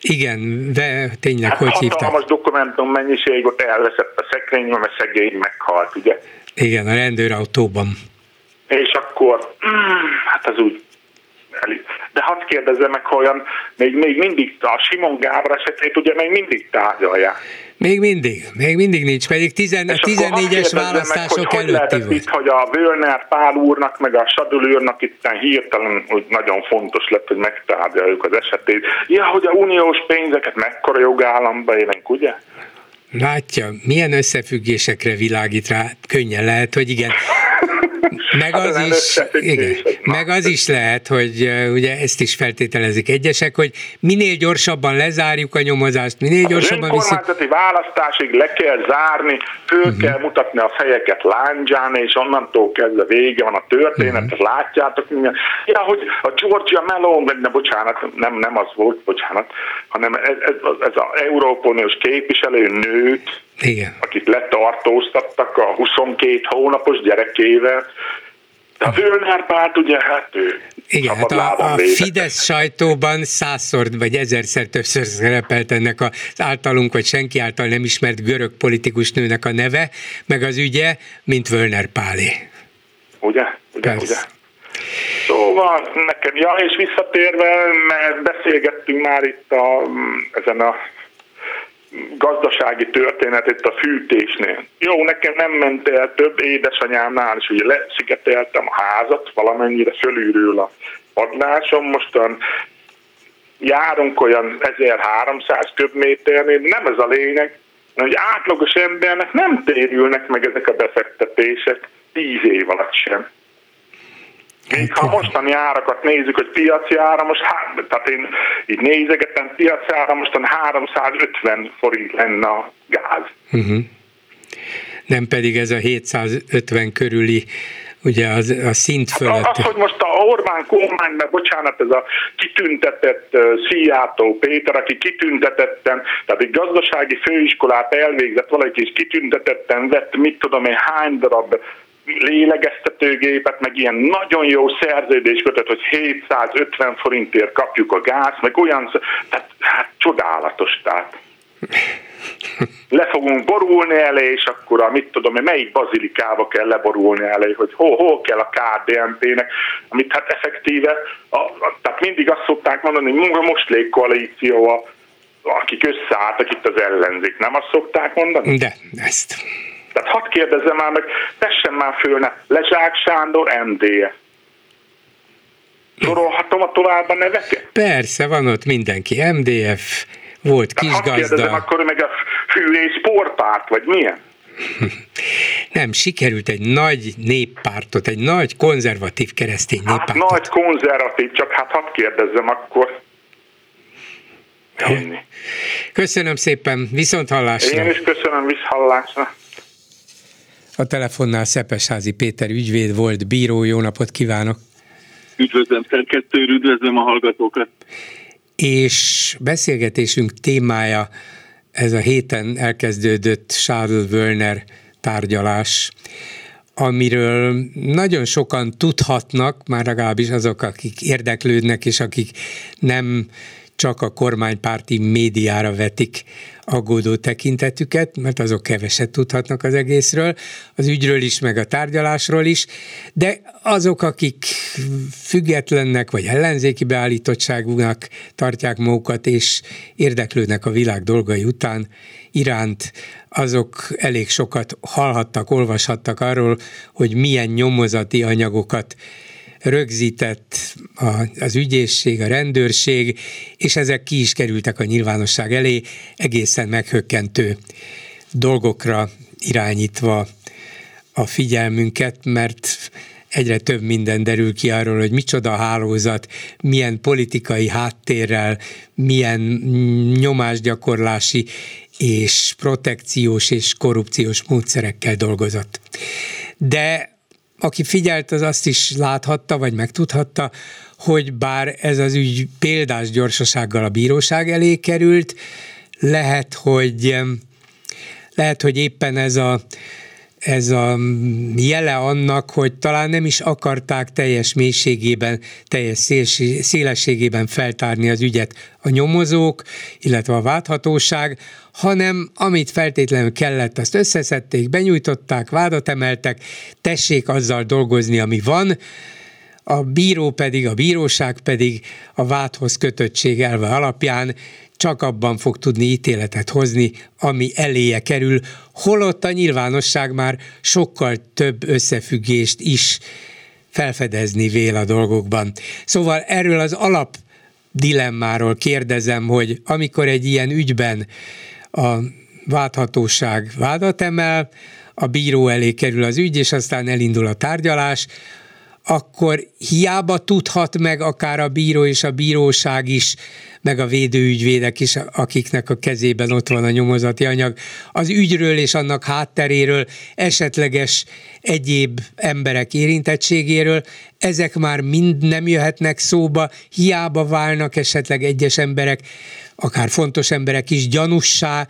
Igen, de tényleg hát hogy hívták? Hatalmas dokumentum mennyiség ott elveszett a szekrényben, mert szegény meghalt, ugye? Igen, a rendőrautóban. És akkor, mm, hát az úgy de hadd kérdezzem meg, olyan, még, még mindig a Simon Gábor esetét ugye még mindig tárgyalják. Még mindig, még mindig nincs, pedig tizen, a 14-es választások meg, hogy hogy itt, hogy a Völner Pál úrnak, meg a Sadul úrnak itt hirtelen hogy nagyon fontos lett, hogy megtárgyaljuk az esetét. Ja, hogy a uniós pénzeket mekkora jogállamba élünk, ugye? Látja, milyen összefüggésekre világít rá, könnyen lehet, hogy igen. Meg az, is, igen, meg az is lehet, hogy ugye ezt is feltételezik egyesek, hogy minél gyorsabban lezárjuk a nyomozást, minél gyorsabban Az önkormányzati választásig le kell zárni, föl uh-huh. kell mutatni a fejeket láncsán, és onnantól kezdve vége van a történet, uh-huh. látjátok minden. Ja, hogy a Georgia Melon, ne, bocsánat, nem, nem az volt, bocsánat, hanem ez, ez, ez az Európoniós képviselő nőt, igen. akit letartóztattak a 22 hónapos gyerekével, de a Fölnár párt ugye, hát ő igen, hát a, a Fidesz sajtóban százszor vagy ezerszer többször szerepelt ennek az általunk, vagy senki által nem ismert görög politikus nőnek a neve, meg az ügye, mint Völner Pálé. Ugye? Ugye? Persze. ugye? Szóval nekem, ja, és visszatérve, mert beszélgettünk már itt a, ezen a gazdasági történet itt a fűtésnél. Jó, nekem nem ment el több édesanyámnál, és ugye leszigeteltem a házat, valamennyire fölülről a padlásom, mostan járunk olyan 1300 köbméternél, nem ez a lényeg, hogy átlagos embernek nem térülnek meg ezek a befektetések tíz év alatt sem. Még ha mostani árakat nézzük, hogy piaci ára, most, tehát én így nézegetem, piaci ára mostan 350 forint lenne a gáz. Uh-huh. Nem pedig ez a 750 körüli ugye az, a szint hát fölött. Az, hogy most a Orbán kormány, mert bocsánat, ez a kitüntetett uh, Szijjátó Péter, aki kitüntetetten, tehát egy gazdasági főiskolát elvégzett valaki, és kitüntetetten vett, mit tudom én, hány darab lélegeztetőgépet, meg ilyen nagyon jó szerződés kötött, hogy 750 forintért kapjuk a gáz, meg olyan, tehát hát csodálatos, tehát le fogunk borulni elé, és akkor a, mit tudom, melyik bazilikába kell leborulni elé, hogy hol, hol kell a KDNP-nek, amit hát effektíve, a, a, tehát mindig azt szokták mondani, hogy most légkoalíció, a, akik összeálltak itt az ellenzék, nem azt szokták mondani? De, ezt. Tehát hadd kérdezzem már meg, tessen már fölne, Lezsák Sándor, MDF. Sorolhatom a tovább a neveket? Persze, van ott mindenki, MDF, volt Tehát kisgazda. kérdezem, akkor meg a fűrész sportpárt, vagy milyen? Nem, sikerült egy nagy néppártot, egy nagy konzervatív keresztény hát néppártot. Hát nagy konzervatív, csak hát hadd kérdezzem akkor. Köszönöm szépen, viszont hallásra. Én is köszönöm, visz hallásra. A telefonnál Szepesházi Péter ügyvéd volt, bíró, jó napot kívánok! Üdvözlöm szerkesztő, üdvözlöm a hallgatókat! És beszélgetésünk témája ez a héten elkezdődött Charles Wörner tárgyalás, amiről nagyon sokan tudhatnak, már legalábbis azok, akik érdeklődnek, és akik nem csak a kormánypárti médiára vetik aggódó tekintetüket, mert azok keveset tudhatnak az egészről, az ügyről is, meg a tárgyalásról is, de azok, akik függetlennek vagy ellenzéki beállítottságúnak tartják magukat, és érdeklődnek a világ dolgai után iránt, azok elég sokat hallhattak, olvashattak arról, hogy milyen nyomozati anyagokat rögzített az ügyészség, a rendőrség, és ezek ki is kerültek a nyilvánosság elé, egészen meghökkentő dolgokra irányítva a figyelmünket, mert egyre több minden derül ki arról, hogy micsoda hálózat, milyen politikai háttérrel, milyen nyomásgyakorlási és protekciós és korrupciós módszerekkel dolgozott. De aki figyelt, az azt is láthatta, vagy megtudhatta, hogy bár ez az ügy példás gyorsasággal a bíróság elé került, lehet, hogy lehet, hogy éppen ez a ez a jele annak, hogy talán nem is akarták teljes mélységében, teljes szélességében feltárni az ügyet a nyomozók, illetve a válthatóság, hanem amit feltétlenül kellett, azt összeszedték, benyújtották, vádat emeltek, tessék azzal dolgozni, ami van, a bíró pedig, a bíróság pedig a vádhoz kötöttség elve alapján csak abban fog tudni ítéletet hozni, ami eléje kerül, holott a nyilvánosság már sokkal több összefüggést is felfedezni vél a dolgokban. Szóval erről az alap dilemmáról kérdezem, hogy amikor egy ilyen ügyben a vádhatóság vádat emel, a bíró elé kerül az ügy, és aztán elindul a tárgyalás, akkor hiába tudhat meg akár a bíró és a bíróság is, meg a védőügyvédek is, akiknek a kezében ott van a nyomozati anyag, az ügyről és annak hátteréről, esetleges egyéb emberek érintettségéről, ezek már mind nem jöhetnek szóba, hiába válnak esetleg egyes emberek, akár fontos emberek is gyanussá,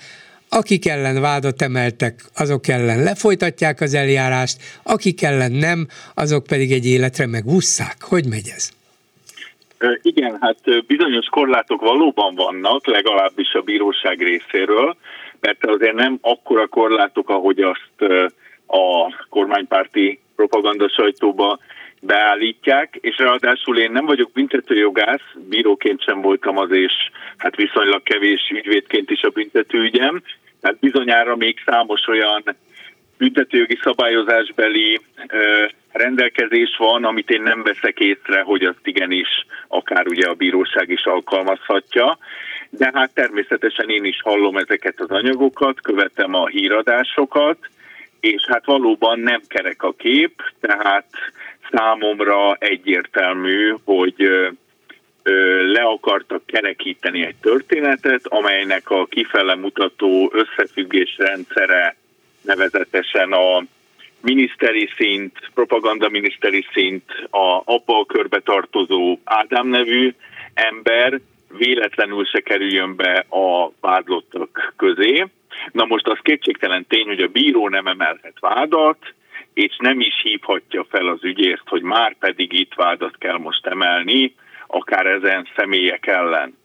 akik ellen vádat emeltek, azok ellen lefolytatják az eljárást, akik ellen nem, azok pedig egy életre megússzák. Hogy megy ez? Igen, hát bizonyos korlátok valóban vannak, legalábbis a bíróság részéről, mert azért nem akkora korlátok, ahogy azt a kormánypárti propaganda sajtóba beállítják, és ráadásul én nem vagyok büntetőjogász, bíróként sem voltam az, és hát viszonylag kevés ügyvédként is a büntetőügyem, tehát bizonyára még számos olyan büntetőjogi szabályozásbeli ö, rendelkezés van, amit én nem veszek észre, hogy azt igenis akár ugye a bíróság is alkalmazhatja. De hát természetesen én is hallom ezeket az anyagokat, követem a híradásokat, és hát valóban nem kerek a kép, tehát számomra egyértelmű, hogy le akartak kerekíteni egy történetet, amelynek a kifele mutató összefüggés rendszere nevezetesen a miniszteri szint, propaganda miniszteri szint, a, abba a körbe tartozó Ádám nevű ember véletlenül se kerüljön be a vádlottak közé. Na most az kétségtelen tény, hogy a bíró nem emelhet vádat, és nem is hívhatja fel az ügyészt, hogy már pedig itt vádat kell most emelni, akár ezen személyek ellen.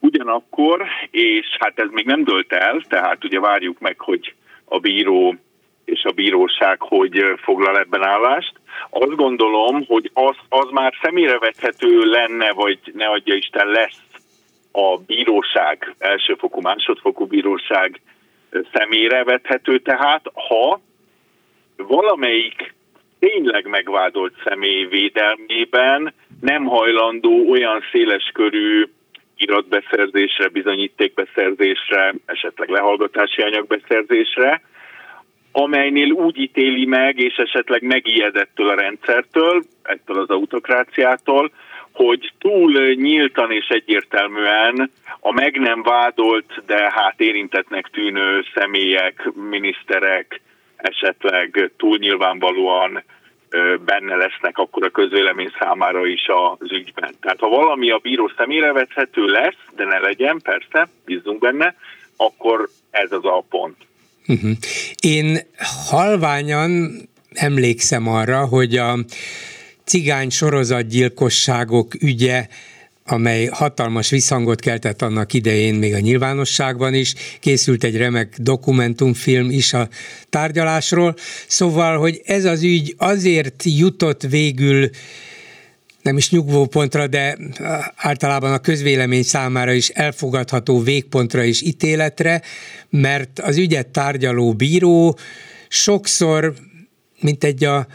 Ugyanakkor, és hát ez még nem dölt el, tehát ugye várjuk meg, hogy a bíró és a bíróság hogy foglal ebben állást. Azt gondolom, hogy az, az már személyre vethető lenne, vagy ne adja Isten lesz a bíróság, elsőfokú, másodfokú bíróság személyre vethető, tehát ha valamelyik tényleg megvádolt személy védelmében nem hajlandó olyan széleskörű iratbeszerzésre, bizonyítékbeszerzésre, esetleg lehallgatási anyagbeszerzésre, amelynél úgy ítéli meg, és esetleg megijedettől a rendszertől, ettől az autokráciától, hogy túl nyíltan és egyértelműen a meg nem vádolt, de hát érintetnek tűnő személyek, miniszterek esetleg túl nyilvánvalóan benne lesznek akkor a közvélemény számára is az ügyben. Tehát ha valami a bíró személyre vethető lesz, de ne legyen, persze, bízunk benne, akkor ez az a pont. Uh-huh. Én halványan emlékszem arra, hogy a cigány sorozatgyilkosságok ügye amely hatalmas visszhangot keltett annak idején még a nyilvánosságban is, készült egy remek dokumentumfilm is a tárgyalásról, szóval, hogy ez az ügy azért jutott végül nem is nyugvópontra, de általában a közvélemény számára is elfogadható végpontra és ítéletre, mert az ügyet tárgyaló bíró sokszor, mint egy a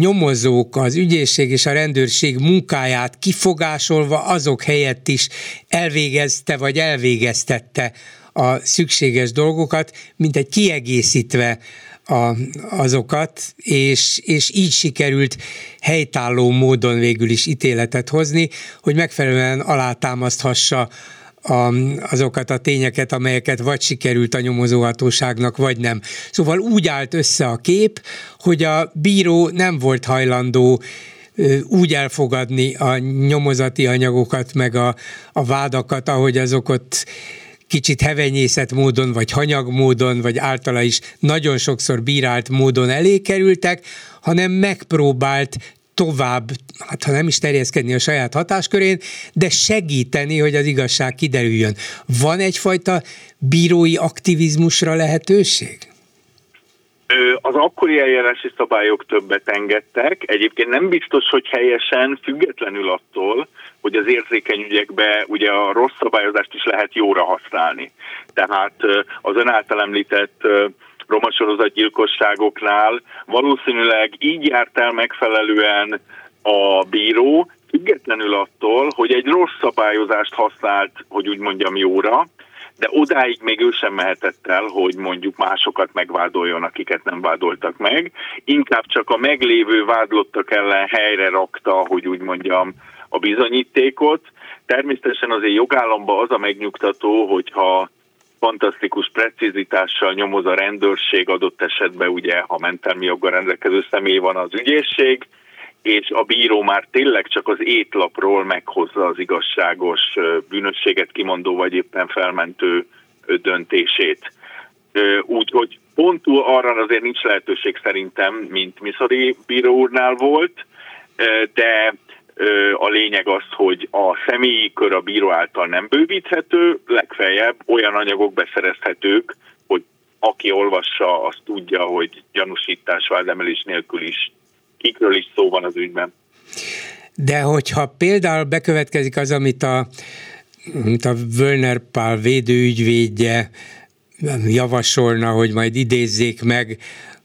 nyomozók, az ügyészség és a rendőrség munkáját kifogásolva azok helyett is elvégezte vagy elvégeztette a szükséges dolgokat, mint egy kiegészítve a, azokat, és, és így sikerült helytálló módon végül is ítéletet hozni, hogy megfelelően alátámaszthassa a, azokat a tényeket, amelyeket vagy sikerült a nyomozóhatóságnak, vagy nem. Szóval úgy állt össze a kép, hogy a bíró nem volt hajlandó úgy elfogadni a nyomozati anyagokat, meg a, a vádakat, ahogy azok ott kicsit hevenyészet módon, vagy hanyag módon, vagy általa is nagyon sokszor bírált módon elé kerültek, hanem megpróbált tovább, hát ha nem is terjeszkedni a saját hatáskörén, de segíteni, hogy az igazság kiderüljön. Van egyfajta bírói aktivizmusra lehetőség? Az akkori eljárási szabályok többet engedtek. Egyébként nem biztos, hogy helyesen, függetlenül attól, hogy az érzékeny ügyekbe ugye a rossz szabályozást is lehet jóra használni. Tehát az ön által említett romasorozat gyilkosságoknál valószínűleg így járt el megfelelően a bíró, függetlenül attól, hogy egy rossz szabályozást használt, hogy úgy mondjam jóra, de odáig még ő sem mehetett el, hogy mondjuk másokat megvádoljon, akiket nem vádoltak meg. Inkább csak a meglévő vádlottak ellen helyre rakta, hogy úgy mondjam, a bizonyítékot. Természetesen azért jogállamban az a megnyugtató, hogyha fantasztikus precizitással nyomoz a rendőrség, adott esetben ugye, ha mentelmi joggal rendelkező személy van az ügyészség, és a bíró már tényleg csak az étlapról meghozza az igazságos bűnösséget kimondó vagy éppen felmentő döntését. Úgyhogy pontul arra azért nincs lehetőség szerintem, mint Miszori bíró úrnál volt, de a lényeg az, hogy a személyi kör a bíró által nem bővíthető, legfeljebb olyan anyagok beszerezhetők, hogy aki olvassa, azt tudja, hogy gyanúsítás, vádemelés nélkül is kikről is szó van az ügyben. De hogyha például bekövetkezik az, amit a, amit a Völner Pál védőügyvédje javasolna, hogy majd idézzék meg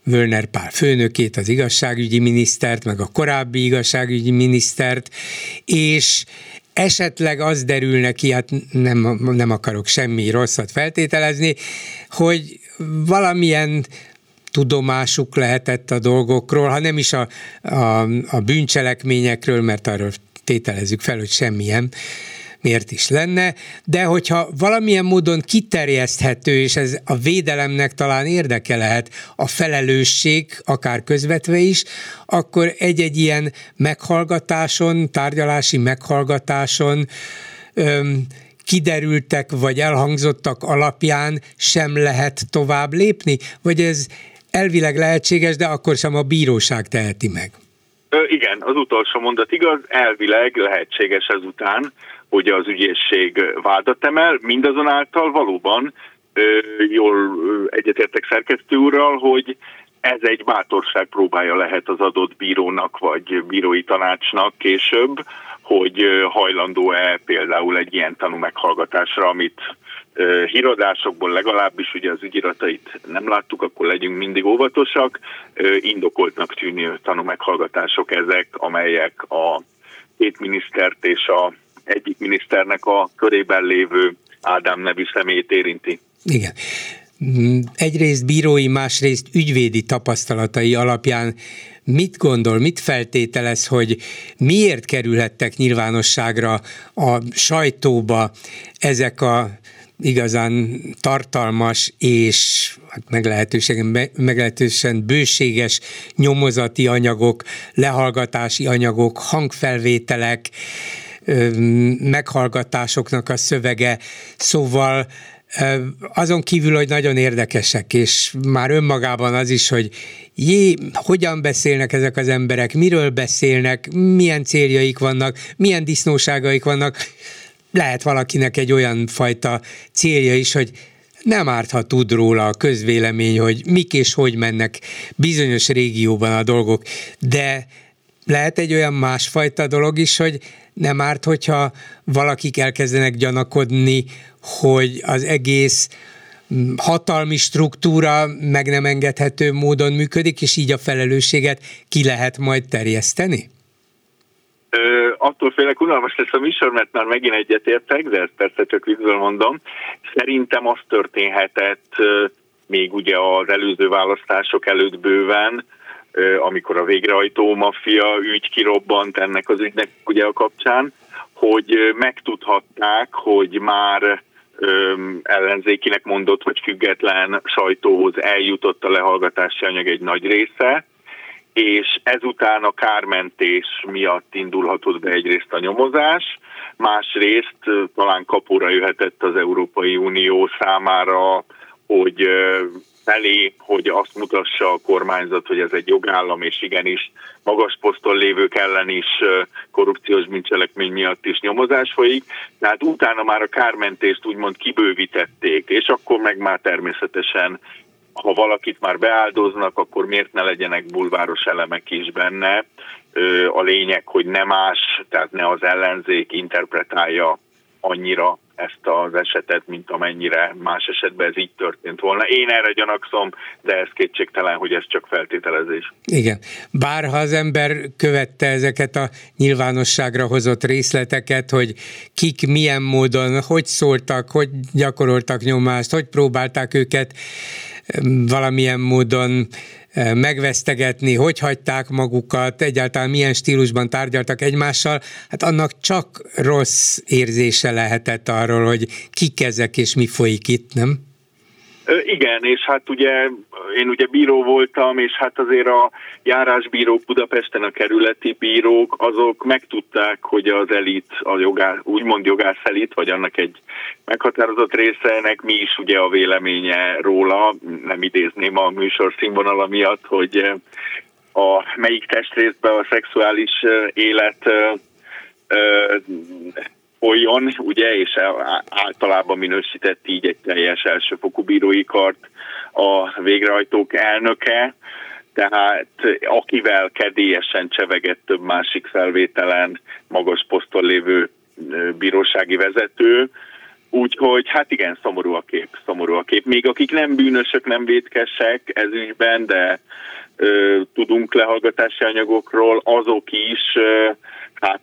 Völner Pál főnökét, az igazságügyi minisztert, meg a korábbi igazságügyi minisztert, és esetleg az derül neki, hát nem, nem akarok semmi rosszat feltételezni, hogy valamilyen tudomásuk lehetett a dolgokról, ha nem is a, a, a bűncselekményekről, mert arról tételezzük fel, hogy semmilyen, miért is lenne, de hogyha valamilyen módon kiterjeszthető, és ez a védelemnek talán érdeke lehet, a felelősség, akár közvetve is, akkor egy-egy ilyen meghallgatáson, tárgyalási meghallgatáson öm, kiderültek vagy elhangzottak alapján sem lehet tovább lépni? Vagy ez elvileg lehetséges, de akkor sem a bíróság teheti meg? Igen, az utolsó mondat igaz, elvileg lehetséges ezután, hogy az ügyészség vádat emel, mindazonáltal valóban jól egyetértek szerkesztő úrral, hogy ez egy bátorság próbája lehet az adott bírónak vagy bírói tanácsnak később, hogy hajlandó-e például egy ilyen tanú meghallgatásra, amit híradásokból legalábbis ugye az ügyiratait nem láttuk, akkor legyünk mindig óvatosak. Indokoltnak tűnő tanú meghallgatások ezek, amelyek a két minisztert és a egyik miniszternek a körében lévő Ádám nevű személyét érinti. Igen. Mm, egyrészt bírói, másrészt ügyvédi tapasztalatai alapján mit gondol, mit feltételez, hogy miért kerülhettek nyilvánosságra a sajtóba ezek a igazán tartalmas és hát meglehetősen, meglehetősen bőséges nyomozati anyagok, lehallgatási anyagok, hangfelvételek, meghallgatásoknak a szövege, szóval azon kívül, hogy nagyon érdekesek, és már önmagában az is, hogy jé, hogyan beszélnek ezek az emberek, miről beszélnek, milyen céljaik vannak, milyen disznóságaik vannak, lehet valakinek egy olyan fajta célja is, hogy nem árt, ha tud róla a közvélemény, hogy mik és hogy mennek bizonyos régióban a dolgok, de lehet egy olyan másfajta dolog is, hogy nem árt, hogyha valakik elkezdenek gyanakodni, hogy az egész hatalmi struktúra meg nem engedhető módon működik, és így a felelősséget ki lehet majd terjeszteni? Ö, attól félek unalmas lesz a műsor, mert már megint egyetértek, de ezt persze csak viccből mondom. Szerintem az történhetett még ugye az előző választások előtt bőven, amikor a végrehajtó maffia ügy kirobbant ennek az ügynek ugye a kapcsán, hogy megtudhatták, hogy már ellenzékinek mondott, vagy független sajtóhoz eljutott a lehallgatási anyag egy nagy része, és ezután a kármentés miatt indulhatott be egyrészt a nyomozás, Másrészt talán kapóra jöhetett az Európai Unió számára, hogy felé, hogy azt mutassa a kormányzat, hogy ez egy jogállam, és igenis magas poszton lévők ellen is korrupciós bűncselekmény miatt is nyomozás folyik. Tehát utána már a kármentést úgymond kibővítették, és akkor meg már természetesen ha valakit már beáldoznak, akkor miért ne legyenek bulváros elemek is benne. A lényeg, hogy nem más, tehát ne az ellenzék interpretálja annyira ezt az esetet, mint amennyire más esetben ez így történt volna. Én erre gyanakszom, de ez kétségtelen, hogy ez csak feltételezés. Igen. Bár ha az ember követte ezeket a nyilvánosságra hozott részleteket, hogy kik milyen módon, hogy szóltak, hogy gyakoroltak nyomást, hogy próbálták őket valamilyen módon megvesztegetni, hogy hagyták magukat, egyáltalán milyen stílusban tárgyaltak egymással, hát annak csak rossz érzése lehetett arról, hogy kik ezek és mi folyik itt, nem? Igen, és hát ugye én ugye bíró voltam, és hát azért a járásbírók Budapesten, a kerületi bírók, azok megtudták, hogy az elit, a jogá, úgymond jogász elit, vagy annak egy meghatározott részenek mi is ugye a véleménye róla, nem idézném a műsor színvonala miatt, hogy a melyik testrészben a szexuális élet folyjon, ugye, és általában minősített így egy teljes elsőfokú bírói kart a végrehajtók elnöke, tehát akivel kedélyesen csevegett több másik felvételen magas poszton lévő bírósági vezető, Úgyhogy hát igen, szomorú a kép, szomorú a kép. Még akik nem bűnösök, nem védkesek ez ügyben, de ö, tudunk lehallgatási anyagokról, azok is ö, hát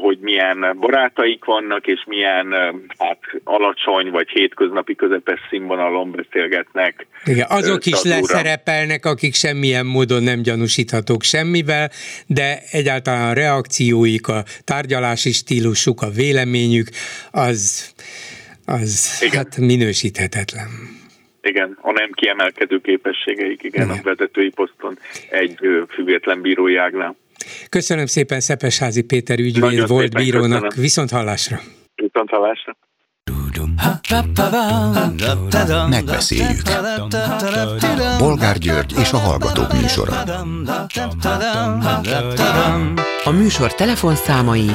hogy milyen barátaik vannak, és milyen hát alacsony vagy hétköznapi közepes színvonalon beszélgetnek. Igen, azok is leszerepelnek, akik semmilyen módon nem gyanúsíthatók semmivel, de egyáltalán a reakcióik, a tárgyalási stílusuk, a véleményük, az, az igen. hát minősíthetetlen. Igen, a nem kiemelkedő képességeik, igen, igen. a vezetői poszton egy független bírói ágnál. Köszönöm szépen Szepesházi Péter ügyvéd volt bírónak. Köszönöm. Viszont hallásra. Viszont hallásra. Megbeszéljük. Bolgár György és a Hallgatók műsora. A műsor telefonszámai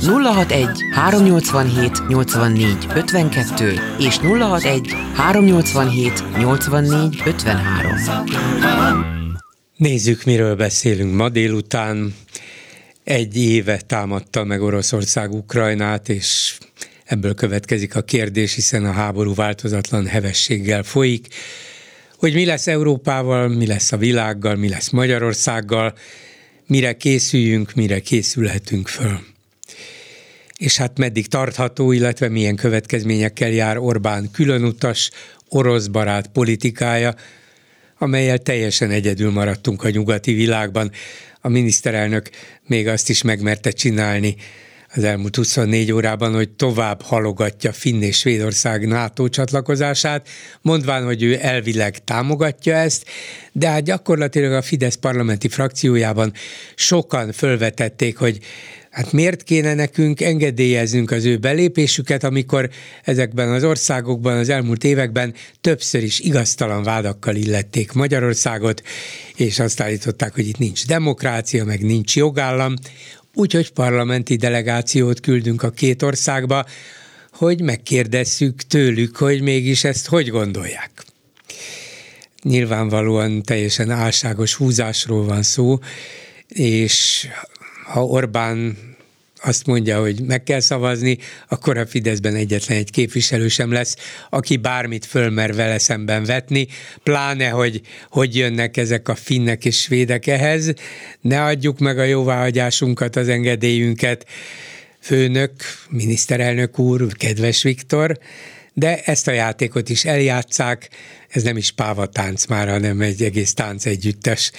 061 387 84 52 és 061 387 84 53. Nézzük, miről beszélünk. Ma délután egy éve támadta meg Oroszország Ukrajnát, és ebből következik a kérdés, hiszen a háború változatlan hevességgel folyik, hogy mi lesz Európával, mi lesz a világgal, mi lesz Magyarországgal, mire készüljünk, mire készülhetünk föl. És hát meddig tartható, illetve milyen következményekkel jár Orbán különutas, orosz barát politikája, amelyel teljesen egyedül maradtunk a nyugati világban. A miniszterelnök még azt is megmerte csinálni az elmúlt 24 órában, hogy tovább halogatja Finn és Svédország NATO csatlakozását, mondván, hogy ő elvileg támogatja ezt, de hát gyakorlatilag a Fidesz parlamenti frakciójában sokan fölvetették, hogy Hát miért kéne nekünk engedélyeznünk az ő belépésüket, amikor ezekben az országokban az elmúlt években többször is igaztalan vádakkal illették Magyarországot, és azt állították, hogy itt nincs demokrácia, meg nincs jogállam, úgyhogy parlamenti delegációt küldünk a két országba, hogy megkérdezzük tőlük, hogy mégis ezt hogy gondolják. Nyilvánvalóan teljesen álságos húzásról van szó, és ha Orbán azt mondja, hogy meg kell szavazni, akkor a Fideszben egyetlen egy képviselő sem lesz, aki bármit fölmer vele szemben vetni, pláne, hogy hogy jönnek ezek a finnek és svédek ehhez. Ne adjuk meg a jóváhagyásunkat, az engedélyünket, főnök, miniszterelnök úr, kedves Viktor, de ezt a játékot is eljátszák, ez nem is páva tánc már, hanem egy egész tánc együttes.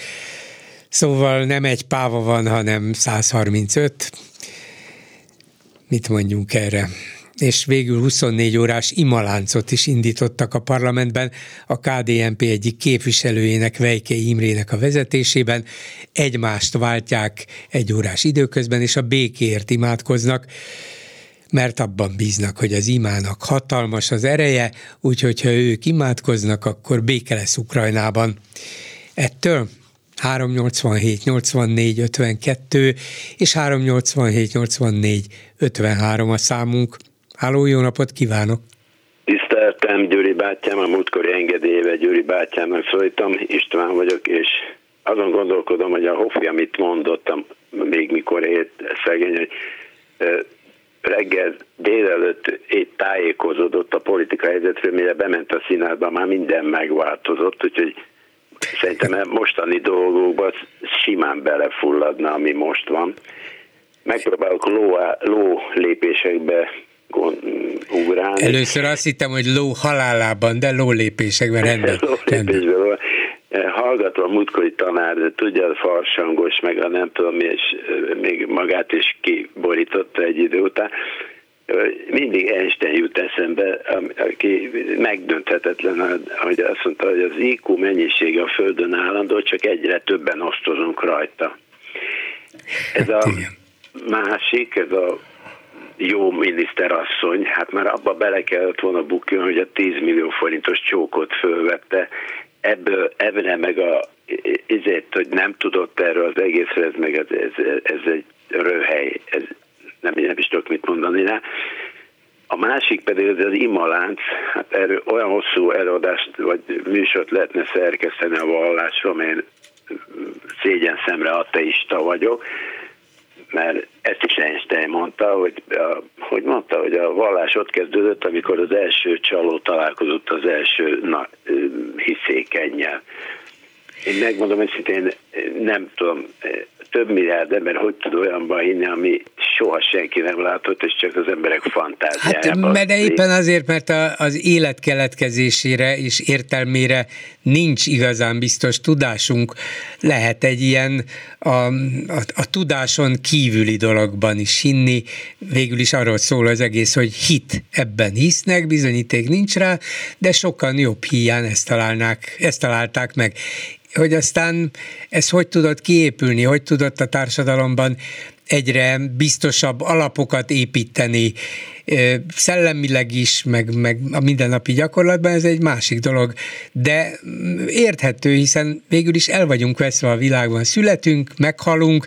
Szóval nem egy páva van, hanem 135. Mit mondjunk erre? és végül 24 órás imaláncot is indítottak a parlamentben a KDNP egyik képviselőjének, Vejke Imrének a vezetésében. Egymást váltják egy órás időközben, és a békéért imádkoznak mert abban bíznak, hogy az imának hatalmas az ereje, úgyhogy ha ők imádkoznak, akkor béke lesz Ukrajnában. Ettől 387 84 52 és 387 84 53 a számunk. Háló, jó napot kívánok! Tiszteltem Gyuri bátyám, a múltkori engedélyével Gyuri bátyámnak szólítom, István vagyok, és azon gondolkodom, hogy a Hofi, amit mondottam, még mikor élt szegény, hogy reggel délelőtt tájékozódott a politika helyzetről, mire bement a színházba, már minden megváltozott, úgyhogy szerintem mostani dolgokban simán belefulladna, ami most van. Megpróbálok ló, ló lépésekbe ugrálni. Először azt hittem, hogy ló halálában, de ló lépésekben rendben. ló lépésben hallgatva a múltkori tanár, de tudja, a farsangos, meg a nem tudom, és még magát is kiborította egy idő után, mindig Einstein jut eszembe, aki megdönthetetlen, hogy azt mondta, hogy az IQ mennyisége a Földön állandó, csak egyre többen osztozunk rajta. Ez a másik, ez a jó miniszterasszony, hát már abba bele kellett volna bukni, hogy a 10 millió forintos csókot fölvette, ebből ebben meg a ezért, hogy nem tudott erről az egészre, ez meg ez, ez, ez egy röhely, ez nem, nem is tudok mit mondani rá. A másik pedig az, az imalánc, hát erről olyan hosszú előadást vagy műsort lehetne szerkeszteni a vallásról, mert szégyen szemre ateista vagyok, mert ezt is Einstein mondta, hogy, a, hogy mondta, hogy a vallás ott kezdődött, amikor az első csaló találkozott az első na, hiszékennyel. Én megmondom őszintén, nem tudom, több milliárd ember hogy tud olyanban hinni, ami soha senki nem látott, és csak az emberek fantáziájában. Hát, mert de éppen azért, mert a, az élet keletkezésére és értelmére nincs igazán biztos tudásunk, lehet egy ilyen a, a, a tudáson kívüli dologban is hinni. Végül is arról szól az egész, hogy hit ebben hisznek, bizonyíték nincs rá, de sokan jobb hiány ezt találnák, ezt találták meg hogy aztán ez hogy tudott kiépülni, hogy tudott a társadalomban egyre biztosabb alapokat építeni, szellemileg is, meg, meg a mindennapi gyakorlatban, ez egy másik dolog, de érthető, hiszen végül is el vagyunk veszve a világban, születünk, meghalunk,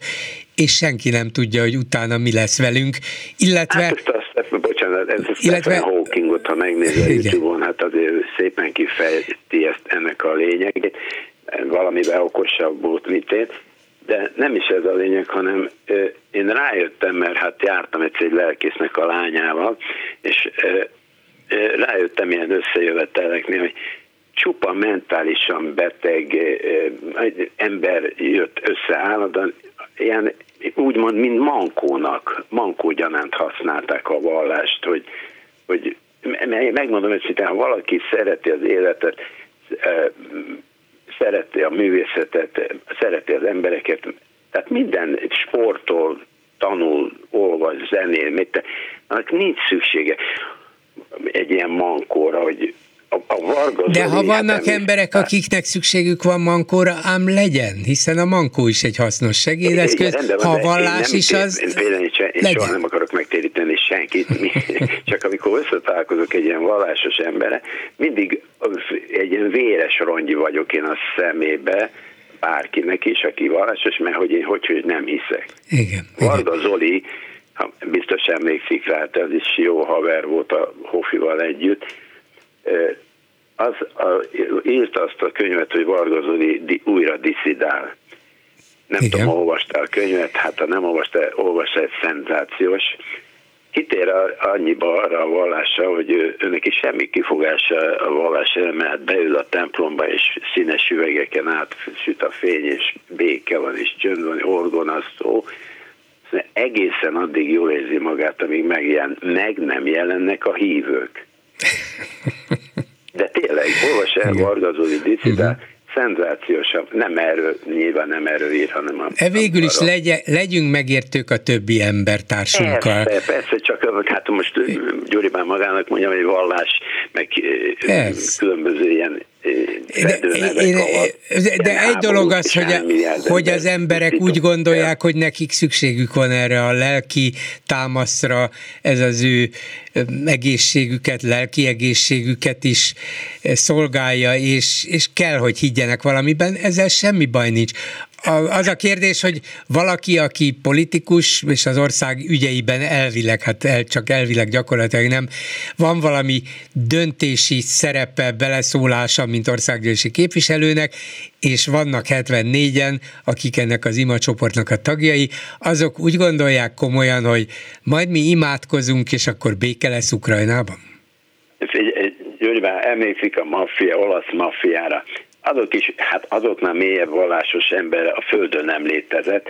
és senki nem tudja, hogy utána mi lesz velünk, illetve... Hát azt, bocsánat, ez illetve, Stephen Hawkingot, ha megnézi a YouTube-on, hát azért szépen kifejti ezt ennek a lényegét, valamivel okosabb volt, mint én, de nem is ez a lényeg, hanem én rájöttem, mert hát jártam egyszer egy lelkésznek a lányával, és rájöttem ilyen összejöveteleknél, hogy csupa mentálisan beteg ember jött össze állandóan, ilyen úgymond, mint mankónak, mankógyanánt használták a vallást, hogy, hogy megmondom őszintén, ha valaki szereti az életet, szereti a művészetet, szereti az embereket, tehát minden sportol, tanul, olvas, zenél, mit, annak nincs szüksége. Egy ilyen mankóra, hogy a, Varga De ha vannak hát emberek, akiknek szükségük van mankóra, ám legyen, hiszen a mankó is egy hasznos segédeszköz, igen, ha a vallás is az én, én, én, én legyen. soha nem akarok megtéríteni senkit, mi, csak amikor összetálkozok egy ilyen vallásos embere, mindig egy ilyen véres rongyi vagyok én a szemébe, bárkinek is, aki vallásos, mert hogy én hogy, hogy nem hiszek. Igen. Varga igen. Zoli, ha biztos emlékszik rá, ez is jó haver volt a Hofival együtt, az a, írta azt a könyvet, hogy Varga Zoli di, újra diszidál. Nem Igen. tudom, olvastál a könyvet, hát ha nem olvastál, olvastál egy szenzációs. Kitér annyiba arra a vallásra, hogy őnek is semmi kifogása a vallás mert beül a templomba, és színes üvegeken át süt a fény, és béke van, és csönd van, orgon az szó. Egészen addig jól érzi magát, amíg megjelen, meg nem jelennek a hívők. De tényleg, olvas el Varga Zoli uh-huh szenzációsabb, nem erről, nyilván nem erről ír, hanem a... E végül is legye, legyünk megértők a többi embertársunkkal. Persze, persze, csak hát most Gyuri már magának mondja, hogy vallás, meg Ez. különböző ilyen de, én, de egy dolog az, hogy, a, hogy az emberek úgy gondolják, hogy nekik szükségük van erre a lelki támaszra, ez az ő egészségüket, lelki egészségüket is szolgálja, és, és kell, hogy higgyenek valamiben, ezzel semmi baj nincs az a kérdés, hogy valaki, aki politikus, és az ország ügyeiben elvileg, hát el, csak elvileg gyakorlatilag nem, van valami döntési szerepe, beleszólása, mint országgyűlési képviselőnek, és vannak 74-en, akik ennek az ima csoportnak a tagjai, azok úgy gondolják komolyan, hogy majd mi imádkozunk, és akkor béke lesz Ukrajnában? György, emlékszik a maffia, olasz maffiára azok is, hát azoknál mélyebb vallásos ember a földön nem létezett,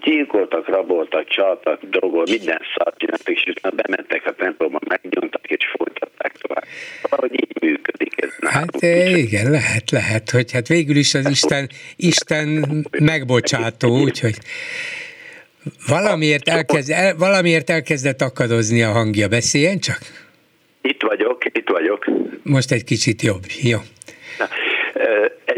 gyilkoltak, raboltak, csaltak, drogol, minden szart csináltak, és utána bementek a templomba, megnyomtak és folytatták tovább. Valahogy így működik ez. Hát igen, lehet, lehet, hogy hát végül is az Isten, Isten megbocsátó, úgyhogy valamiért, elkezd, el, valamiért elkezdett akadozni a hangja. Beszéljen csak? Itt vagyok, itt vagyok. Most egy kicsit jobb, jó.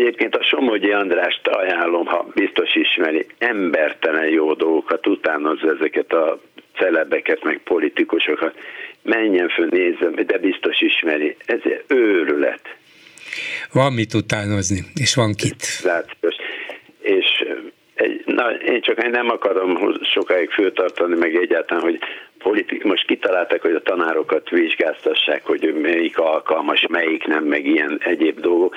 Egyébként a Somogyi Andrást ajánlom, ha biztos ismeri, embertelen jó dolgokat, utánozza ezeket a celebeket, meg politikusokat. Menjen föl, nézzem, de biztos ismeri. Ez őrület. Van mit utánozni, és van kit. Látszott. És egy, na, én csak nem akarom sokáig főtartani, meg egyáltalán, hogy politik, most kitaláltak, hogy a tanárokat vizsgáztassák, hogy melyik alkalmas, melyik nem, meg ilyen egyéb dolgok.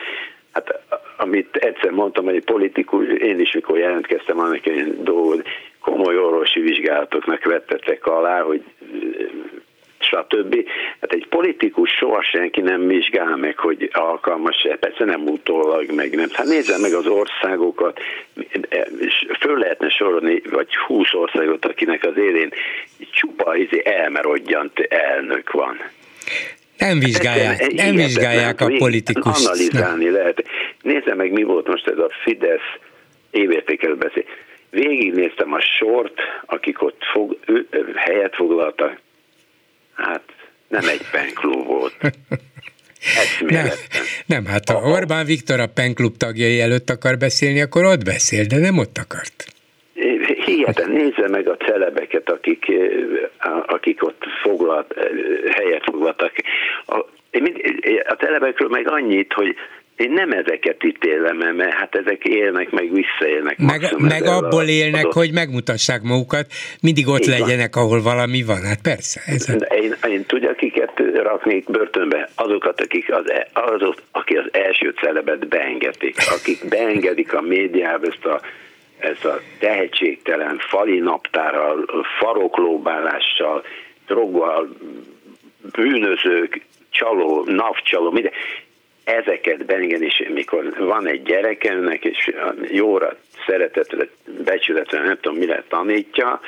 Hát amit egyszer mondtam, hogy politikus, én is mikor jelentkeztem annak egy dolgot, komoly orvosi vizsgálatoknak vettetek alá, hogy stb. Hát egy politikus soha senki nem vizsgál meg, hogy alkalmas -e, persze nem utólag, meg nem. Hát nézze meg az országokat, és föl lehetne sorolni, vagy húsz országot, akinek az élén csupa izé elmerodjant elnök van. Nem vizsgálják, nem vizsgálják a politikus. Analizálni nem. lehet. Nézze meg, mi volt most ez a Fidesz évértékelő beszél. Végignéztem a sort, akik ott fog, ő, helyet foglaltak. Hát nem egy penklub volt. Nem, nem, hát ha Orbán Viktor a penklub tagjai előtt akar beszélni, akkor ott beszél, de nem ott akart. Hihetetlen, nézze meg a celebeket, akik, akik ott foglalt, helyet foglaltak. A, a celebekről meg annyit, hogy én nem ezeket ítélem, mert hát ezek élnek, meg visszaélnek. Meg, meg abból élnek, adott... hogy megmutassák magukat, mindig ott Így legyenek, van. ahol valami van. Hát persze. Ez a... én, én tudja, akiket raknék börtönbe? Azokat, akik az, e- azok, akik az első celebet beengedik, akik beengedik a médiába ezt a ezt a tehetségtelen fali naptárral, faroklóbálással, droggal, bűnözők, csaló, napcsaló, minden. Ezeket bengen is, mikor van egy gyerekemnek, és jóra, szeretetre, becsületre, nem tudom, mire tanítja,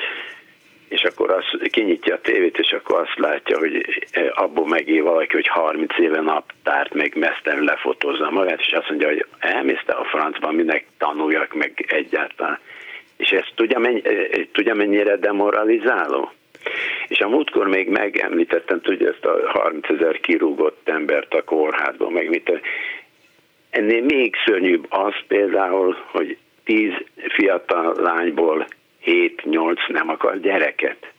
és akkor az kinyitja a tévét, és akkor azt látja, hogy abból megél valaki, hogy 30 éve naptárt meg meszten lefotózza magát, és azt mondja, hogy elmészte a francban, minek tanuljak meg egyáltalán. És ezt tudja, mennyi, tudja mennyire demoralizáló? És a múltkor még megemlítettem, tudja, ezt a 30 ezer kirúgott embert a kórházban, meg mit. Ennél még szörnyűbb az például, hogy 10 fiatal lányból 7-8 nem akar gyereket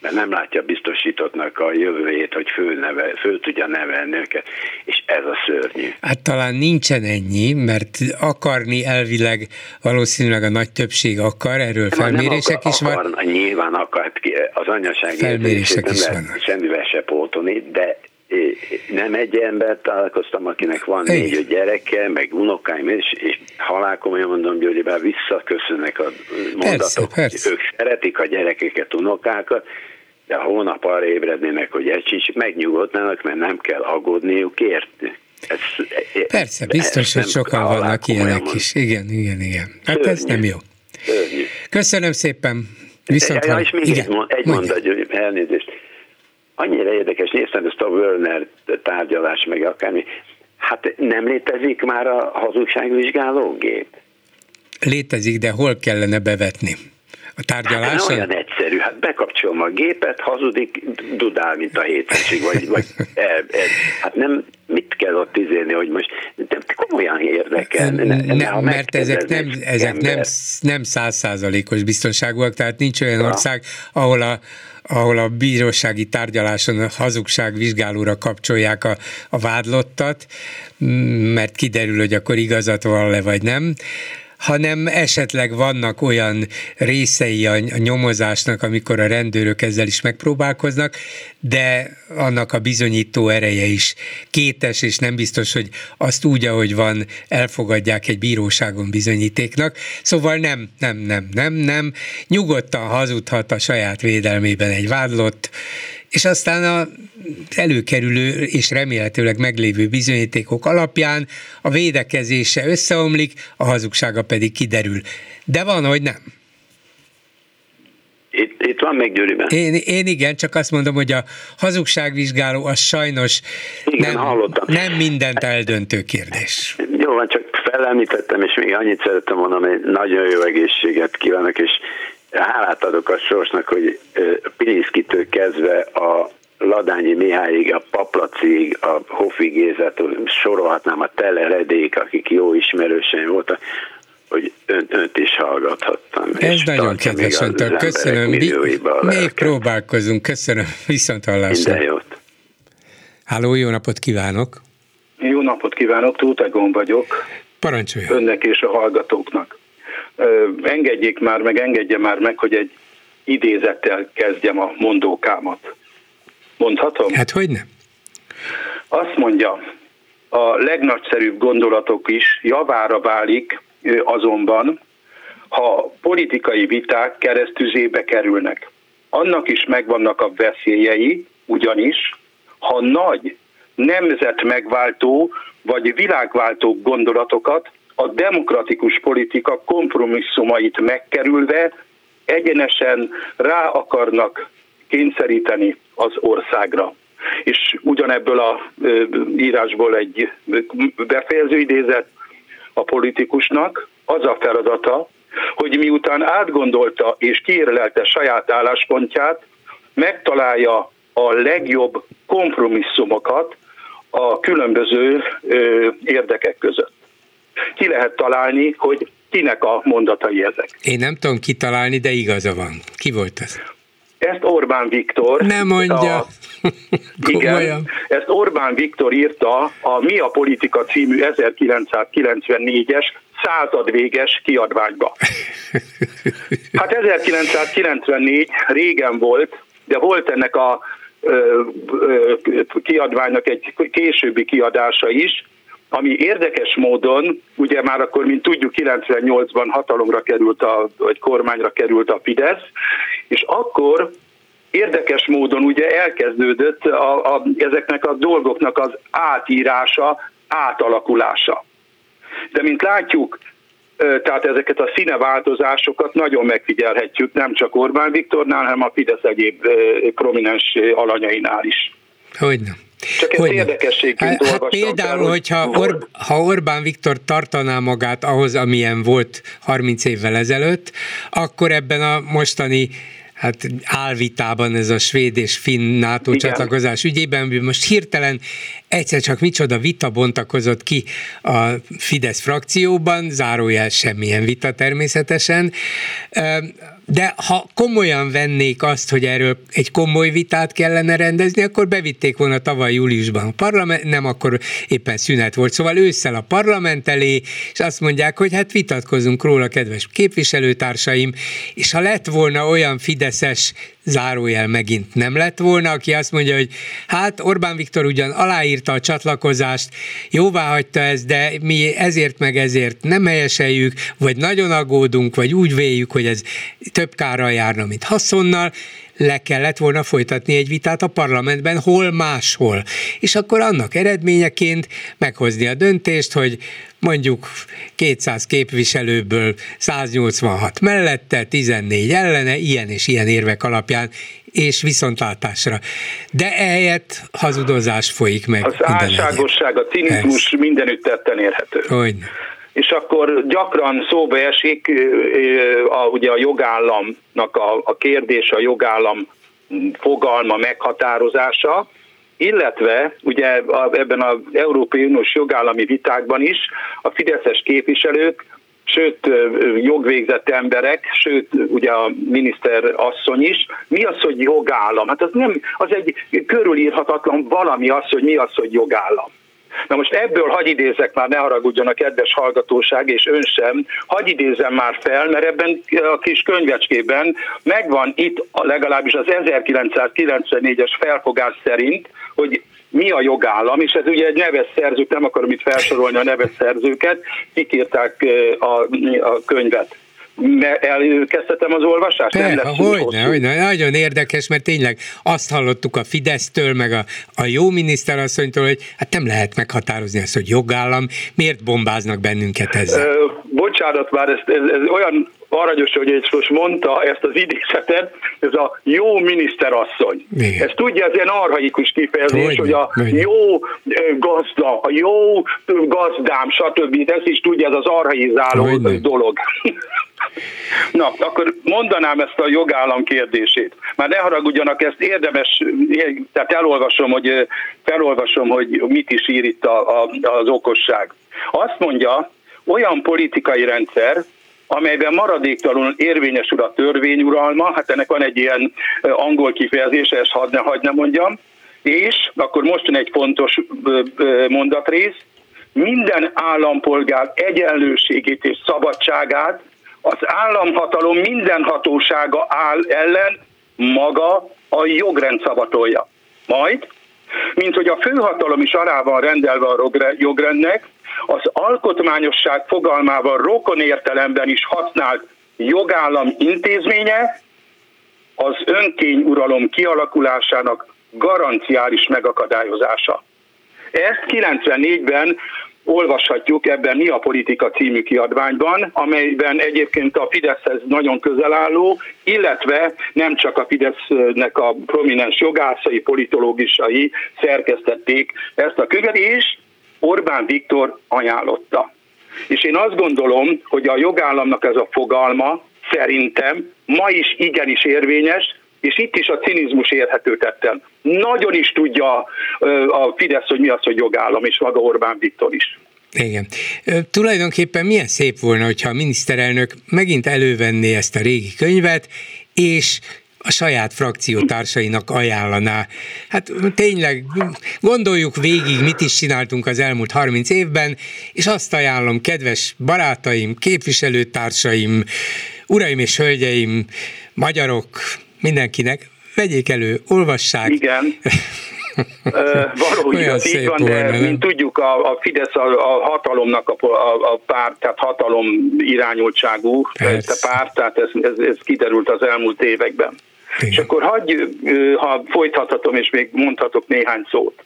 mert nem látja biztosítottnak a jövőjét, hogy föl, neve, föl tudja nevelni őket, és ez a szörnyű. Hát talán nincsen ennyi, mert akarni elvileg valószínűleg a nagy többség akar, erről nem, felmérések nem akar, is van. Akar, nyilván akar, az anyaság felmérések is vannak. semmivel se pótolni, de nem egy ember találkoztam, akinek van négy gyereke, meg unokáim, és, és halálkomolyan mondom, hogy bár visszaköszönnek a mondatok, persze, persze. ők szeretik a gyerekeket, unokákat, de hónap arra ébrednének, hogy egy sincs, megnyugodnának, mert nem kell aggódniuk érti. Ez, Persze, biztos, hogy sokan vannak ilyenek is. Igen, igen, igen. Hát Szörnyű. ez nem jó. Szörnyű. Köszönöm szépen. Viszont ja, és még igen. egy mondat, elnézést annyira érdekes, néztem ezt a Werner tárgyalás, meg akármi, hát nem létezik már a hazugságvizsgálógép? Létezik, de hol kellene bevetni? A tárgyaláson? Hát olyan egyszerű, hát bekapcsolom a gépet, hazudik, dudál, mint a hétvenség, vagy, vagy el, el, hát nem, mit kell ott izélni, hogy most de komolyan érdekel. Ne, ne, nem, mert ezek nem, ezek nem, nem százszázalékos biztonságúak, tehát nincs olyan ország, ahol a ahol a bírósági tárgyaláson a hazugság vizsgálóra kapcsolják a, a vádlottat, mert kiderül, hogy akkor igazat van le, vagy nem hanem esetleg vannak olyan részei a, nyomozásnak, amikor a rendőrök ezzel is megpróbálkoznak, de annak a bizonyító ereje is kétes, és nem biztos, hogy azt úgy, ahogy van, elfogadják egy bíróságon bizonyítéknak. Szóval nem, nem, nem, nem, nem. Nyugodtan hazudhat a saját védelmében egy vádlott, és aztán a előkerülő és remélhetőleg meglévő bizonyítékok alapján a védekezése összeomlik, a hazugsága pedig kiderül. De van, hogy nem. Itt, itt van még. Én, én igen, csak azt mondom, hogy a hazugságvizsgáló az sajnos igen, nem, nem mindent eldöntő kérdés. Jó van, csak felemlítettem, és még annyit szerettem mondani, hogy nagyon jó egészséget kívánok, és hálát adok a sorsnak, hogy Pilinszkitől kezdve a Ladányi Mihályig, a Paplacig, a Hofi Gézát, sorolhatnám a Teleredék, akik jó ismerősen voltak, hogy ön, önt is hallgathattam. Ez nagyon kedves öntől, köszönöm. Mi, még próbálkozunk, köszönöm, viszont hallásra. Minden jót. Háló, jó napot kívánok! Jó napot kívánok, Tóth Egon vagyok. Parancsoljon! Önnek és a hallgatóknak engedjék már meg, engedje már meg, hogy egy idézettel kezdjem a mondókámat. Mondhatom? Hát hogy nem? Azt mondja, a legnagyszerűbb gondolatok is javára válik azonban, ha politikai viták keresztüzébe kerülnek. Annak is megvannak a veszélyei, ugyanis, ha nagy, nemzet megváltó vagy világváltó gondolatokat a demokratikus politika kompromisszumait megkerülve egyenesen rá akarnak kényszeríteni az országra. És ugyanebből a írásból egy befejező idézet a politikusnak, az a feladata, hogy miután átgondolta és kiérlelte saját álláspontját, megtalálja a legjobb kompromisszumokat a különböző érdekek között ki lehet találni, hogy kinek a mondatai ezek. Én nem tudom kitalálni, de igaza van. Ki volt ez? Ezt Orbán Viktor. Nem mondja. A, igen, ezt Orbán Viktor írta a Mi a politika című 1994-es századvéges kiadványba. Hát 1994 régen volt, de volt ennek a ö, ö, kiadványnak egy későbbi kiadása is, ami érdekes módon, ugye már akkor, mint tudjuk, 98-ban hatalomra került, a, vagy kormányra került a Fidesz, és akkor érdekes módon ugye elkezdődött a, a, ezeknek a dolgoknak az átírása, átalakulása. De mint látjuk, tehát ezeket a színeváltozásokat nagyon megfigyelhetjük, nem csak Orbán Viktornál, hanem a Fidesz egyéb prominens alanyainál is. Hogyne. Csak ez érdekességként hát, Például, fel, hogyha Or- ha Orbán Viktor tartaná magát ahhoz, amilyen volt 30 évvel ezelőtt, akkor ebben a mostani hát álvitában ez a svéd és finn NATO Igen. csatlakozás ügyében, most hirtelen egyszer csak micsoda vita bontakozott ki a Fidesz frakcióban, zárójel semmilyen vita természetesen, de ha komolyan vennék azt, hogy erről egy komoly vitát kellene rendezni, akkor bevitték volna tavaly júliusban a parlament, nem akkor éppen szünet volt, szóval ősszel a parlament elé, és azt mondják, hogy hát vitatkozunk róla, kedves képviselőtársaim, és ha lett volna olyan fideszes zárójel megint nem lett volna, aki azt mondja, hogy hát Orbán Viktor ugyan aláírta a csatlakozást, jóvá hagyta ezt, de mi ezért meg ezért nem helyeseljük, vagy nagyon aggódunk, vagy úgy véljük, hogy ez több kárral járna, mint haszonnal, le kellett volna folytatni egy vitát a parlamentben, hol máshol. És akkor annak eredményeként meghozni a döntést, hogy mondjuk 200 képviselőből 186 mellette, 14 ellene, ilyen és ilyen érvek alapján, és viszontlátásra. De ehelyett hazudozás folyik meg. Az álságosság, a cinizmus mindenütt tetten érhető. Hogy? És akkor gyakran szóba esik a, ugye a jogállamnak a, a kérdés, a jogállam fogalma meghatározása, illetve ugye ebben az Európai Uniós jogállami vitákban is a fideszes képviselők sőt jogvégzett emberek, sőt ugye a miniszter asszony is. Mi az, hogy jogállam? Hát az nem, az egy körülírhatatlan valami az, hogy mi az, hogy jogállam. Na most ebből hagy idézek már, ne haragudjon a kedves hallgatóság, és ön sem, hagy idézem már fel, mert ebben a kis könyvecskében megvan itt legalábbis az 1994-es felfogás szerint, hogy mi a jogállam, és ez ugye egy neves szerzők, nem akarom itt felsorolni a neves szerzőket, kik írták a, a könyvet elkezdhetem az olvasást? Persze, hogyne, hogyne, nagyon érdekes, mert tényleg azt hallottuk a Fidesztől, meg a, a jó miniszterasszonytól, hogy hát nem lehet meghatározni ezt, hogy jogállam, miért bombáznak bennünket ezzel? Ö, bocsánat már, ez, ez, ez olyan aranyos, hogy egy most mondta ezt az idézetet, ez a jó miniszterasszony. Igen. Ez tudja, ez ilyen arhaikus kifejezés, hogy, hogy a jó gazda, a jó gazdám, stb. Ez is tudja, ez az arhaizáló dolog. Na, akkor mondanám ezt a jogállam kérdését. Már ne haragudjanak, ezt érdemes, tehát elolvasom, hogy, felolvasom, hogy mit is ír itt a, a, az okosság. Azt mondja, olyan politikai rendszer, amelyben maradéktalanul érvényesül a törvényuralma, hát ennek van egy ilyen angol kifejezése, ezt hadd ne, hadd ne mondjam, és akkor most jön egy fontos mondatrész, minden állampolgár egyenlőségét és szabadságát az államhatalom minden hatósága áll ellen maga a jogrend szabatolja. Majd, mint hogy a főhatalom is arra van rendelve a jogrendnek, az alkotmányosság fogalmával rokon értelemben is használt jogállam intézménye az önkényuralom kialakulásának garanciális megakadályozása. Ezt 94-ben olvashatjuk ebben Mi a politika című kiadványban, amelyben egyébként a Fideszhez nagyon közel álló, illetve nem csak a Fidesznek a prominens jogászai, politológusai szerkesztették ezt a könyvet, és Orbán Viktor ajánlotta. És én azt gondolom, hogy a jogállamnak ez a fogalma szerintem ma is igenis érvényes, és itt is a cinizmus érhető tetten. Nagyon is tudja a Fidesz, hogy mi az, hogy jogállam, és maga Orbán Viktor is. Igen. Tulajdonképpen milyen szép volna, hogyha a miniszterelnök megint elővenné ezt a régi könyvet, és a saját frakciótársainak ajánlaná. Hát tényleg gondoljuk végig, mit is csináltunk az elmúlt 30 évben, és azt ajánlom, kedves barátaim, képviselőtársaim, uraim és hölgyeim, magyarok, mindenkinek, vegyék elő, olvassák. Igen. Való igaz, így van, de mint tudjuk, a, a Fidesz a, a hatalomnak a, a, a párt, tehát hatalom irányultságú Persze. párt, tehát ez, ez, ez kiderült az elmúlt években. Igen. És akkor hagyj, ha folytathatom, és még mondhatok néhány szót.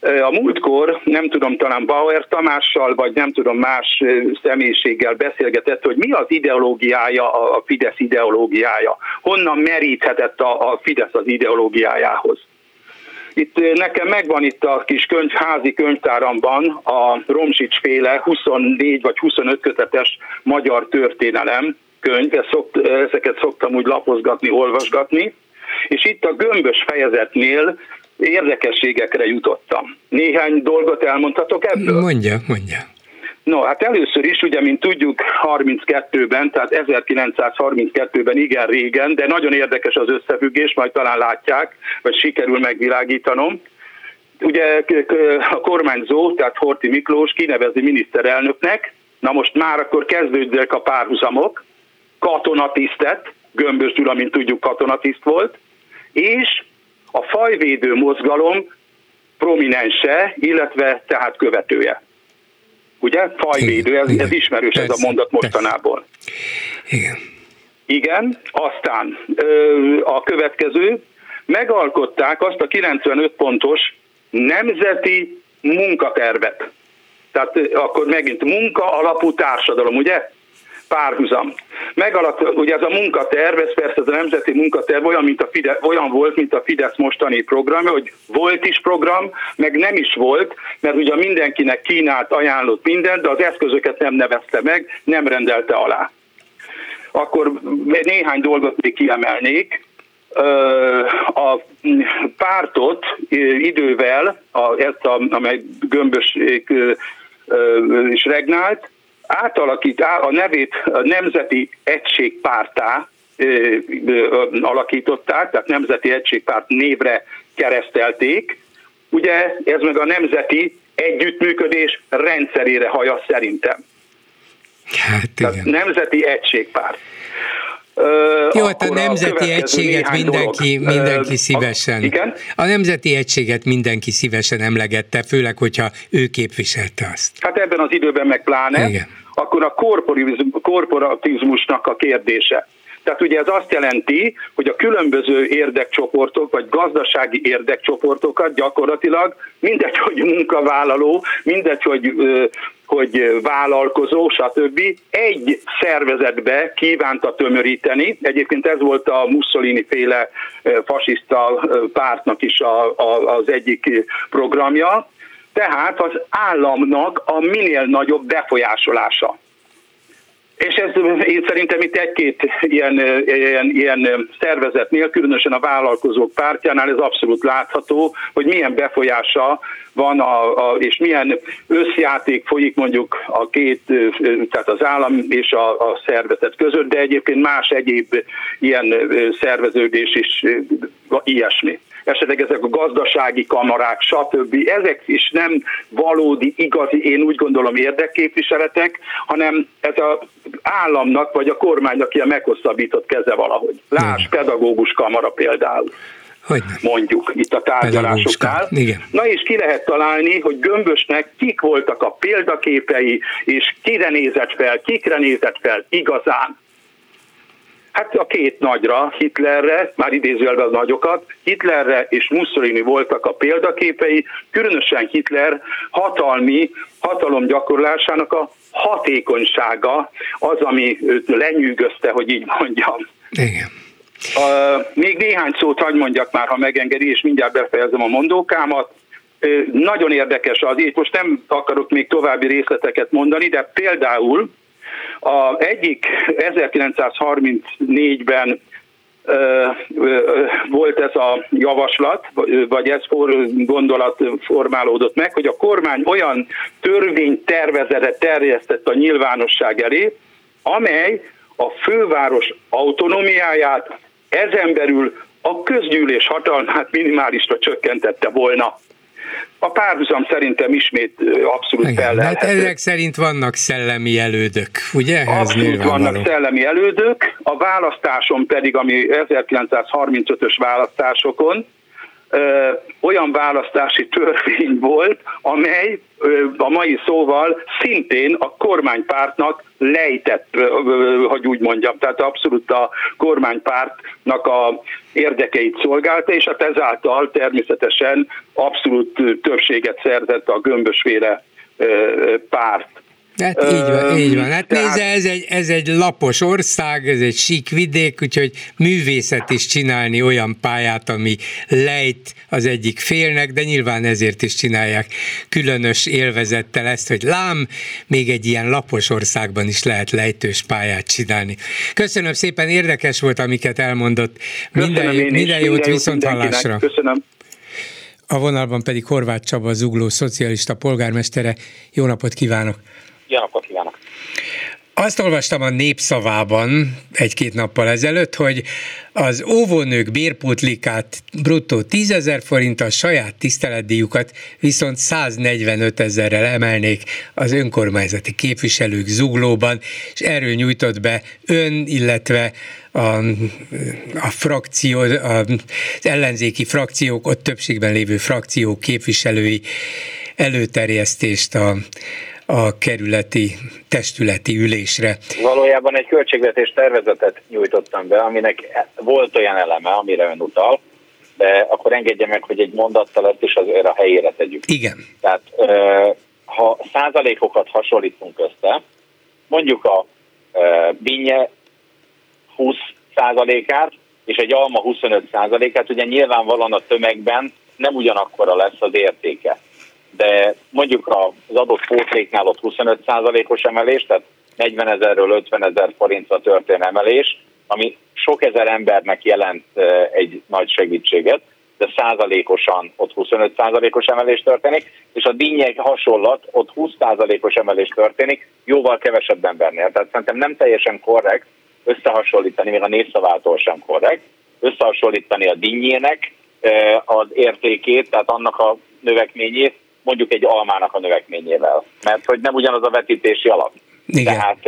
A múltkor, nem tudom, talán Bauer Tamással, vagy nem tudom, más személyiséggel beszélgetett, hogy mi az ideológiája, a Fidesz ideológiája. Honnan meríthetett a, Fidesz az ideológiájához. Itt nekem megvan itt a kis könyv, házi könyvtáramban a Romsics féle 24 vagy 25 kötetes magyar történelem könyv, ezeket szoktam úgy lapozgatni, olvasgatni, és itt a gömbös fejezetnél érdekességekre jutottam. Néhány dolgot elmondhatok ebből? Mondja, mondja. No, hát először is, ugye, mint tudjuk, 32-ben, tehát 1932-ben igen régen, de nagyon érdekes az összefüggés, majd talán látják, vagy sikerül megvilágítanom. Ugye a kormányzó, tehát Horti Miklós kinevezi miniszterelnöknek, na most már akkor kezdődnek a párhuzamok, katonatisztet, Gömbös Gyula, mint tudjuk, katonatiszt volt, és a fajvédő mozgalom prominense, illetve tehát követője. Ugye? Fajvédő, ez, ez ismerős ez a mondat mostanából. Igen. Igen, aztán a következő, megalkották azt a 95 pontos nemzeti munkatervet. Tehát akkor megint munka alapú társadalom, ugye? Párhuzam. Megalakult, ugye ez a munkaterv, ez persze ez a nemzeti munkaterv olyan, mint a Fide, olyan volt, mint a Fidesz mostani programja, hogy volt is program, meg nem is volt, mert ugye mindenkinek kínált, ajánlott mindent, de az eszközöket nem nevezte meg, nem rendelte alá. Akkor néhány dolgot még kiemelnék. a pártot idővel, ezt a, amely gömbös is regnált, átalakít, a nevét a Nemzeti Egységpártá alakították, tehát Nemzeti Egységpárt névre keresztelték. Ugye ez meg a nemzeti együttműködés rendszerére haja szerintem. Hát igen. Tehát Nemzeti Egységpárt. Jó, hát a nemzeti a egységet mindenki, dolog. mindenki szívesen. Igen? A nemzeti egységet mindenki szívesen emlegette, főleg, hogyha ő képviselte azt. Hát ebben az időben meg pláne. Igen. Akkor a korporatizmusnak a kérdése. Tehát ugye ez azt jelenti, hogy a különböző érdekcsoportok, vagy gazdasági érdekcsoportokat gyakorlatilag mindegy, hogy munkavállaló, mindegy, hogy, hogy vállalkozó, stb. egy szervezetbe kívánta tömöríteni. Egyébként ez volt a Mussolini féle fasiszta pártnak is a, a, az egyik programja. Tehát az államnak a minél nagyobb befolyásolása. És ez én szerintem itt egy-két ilyen, ilyen, ilyen szervezetnél, különösen a vállalkozók pártjánál ez abszolút látható, hogy milyen befolyása van, a, a, és milyen összjáték folyik mondjuk a két, tehát az állam és a, a szervezet között, de egyébként más egyéb ilyen szerveződés is ilyesmi esetleg ezek a gazdasági kamarák, stb. Ezek is nem valódi, igazi, én úgy gondolom érdekképviseletek, hanem ez az államnak vagy a kormánynak ilyen meghosszabbított keze valahogy. Láss, pedagógus kamara például. Hogy mondjuk itt a tárgyalásoknál. Igen. Na és ki lehet találni, hogy Gömbösnek kik voltak a példaképei, és kire nézett fel, kikre nézett fel igazán. Hát a két nagyra, Hitlerre, már idézőjelben a nagyokat, Hitlerre és Mussolini voltak a példaképei, különösen Hitler hatalmi, hatalom gyakorlásának a hatékonysága az, ami őt lenyűgözte, hogy így mondjam. Igen. Uh, még néhány szót hagy mondjak már, ha megengedi, és mindjárt befejezem a mondókámat. Uh, nagyon érdekes az, itt most nem akarok még további részleteket mondani, de például a egyik 1934-ben volt ez a javaslat, vagy ez gondolat formálódott meg, hogy a kormány olyan törvénytervezetet terjesztett a nyilvánosság elé, amely a főváros autonómiáját ezen belül a közgyűlés hatalmát minimálisra csökkentette volna. A párhuzam szerintem ismét abszolút fel Hát ezek szerint vannak szellemi elődök, ugye? Ez abszolút vannak szellemi elődök, a választáson pedig, ami 1935-ös választásokon, ö, olyan választási törvény volt, amely ö, a mai szóval szintén a kormánypártnak lejtett, ö, hogy úgy mondjam, tehát abszolút a kormánypártnak a érdekeit szolgálta, és hát ezáltal természetesen abszolút többséget szerzett a gömbösféle párt. Hát így van, így van. Hát Tehát... nézze, ez egy, ez egy lapos ország, ez egy sík vidék, úgyhogy művészet is csinálni olyan pályát, ami lejt az egyik félnek, de nyilván ezért is csinálják különös élvezettel ezt, hogy lám, még egy ilyen lapos országban is lehet lejtős pályát csinálni. Köszönöm szépen, érdekes volt, amiket elmondott. Minden, Köszönöm minden jót, viszont hallásra. Köszönöm. A vonalban pedig Horváth Csaba, Zugló szocialista polgármestere. Jó napot kívánok! Jó napot kívánok! Azt olvastam a népszavában egy-két nappal ezelőtt, hogy az óvónők bérpótlikát bruttó 10 ezer forint, a saját tiszteletdíjukat viszont 145 ezerrel emelnék az önkormányzati képviselők zuglóban, és erről nyújtott be ön, illetve a, a frakció, az ellenzéki frakciók, ott többségben lévő frakciók képviselői előterjesztést a a kerületi testületi ülésre. Valójában egy költségvetés tervezetet nyújtottam be, aminek volt olyan eleme, amire ön utal, de akkor engedje meg, hogy egy mondattal ezt is azért a helyére tegyük. Igen. Tehát ha százalékokat hasonlítunk össze, mondjuk a binnye 20 százalékát, és egy alma 25 százalékát, ugye nyilvánvalóan a tömegben nem ugyanakkora lesz az értéke de mondjuk az adott pótléknál ott 25%-os emelés, tehát 40 ezerről 50 ezer forintra történ emelés, ami sok ezer embernek jelent egy nagy segítséget, de százalékosan ott 25 százalékos emelés történik, és a dinnyek hasonlat, ott 20 százalékos emelés történik, jóval kevesebb embernél. Tehát szerintem nem teljesen korrekt összehasonlítani, még a népszavától sem korrekt, összehasonlítani a dinnyének az értékét, tehát annak a növekményét, mondjuk egy almának a növekményével. Mert hogy nem ugyanaz a vetítési alap. Igen. Tehát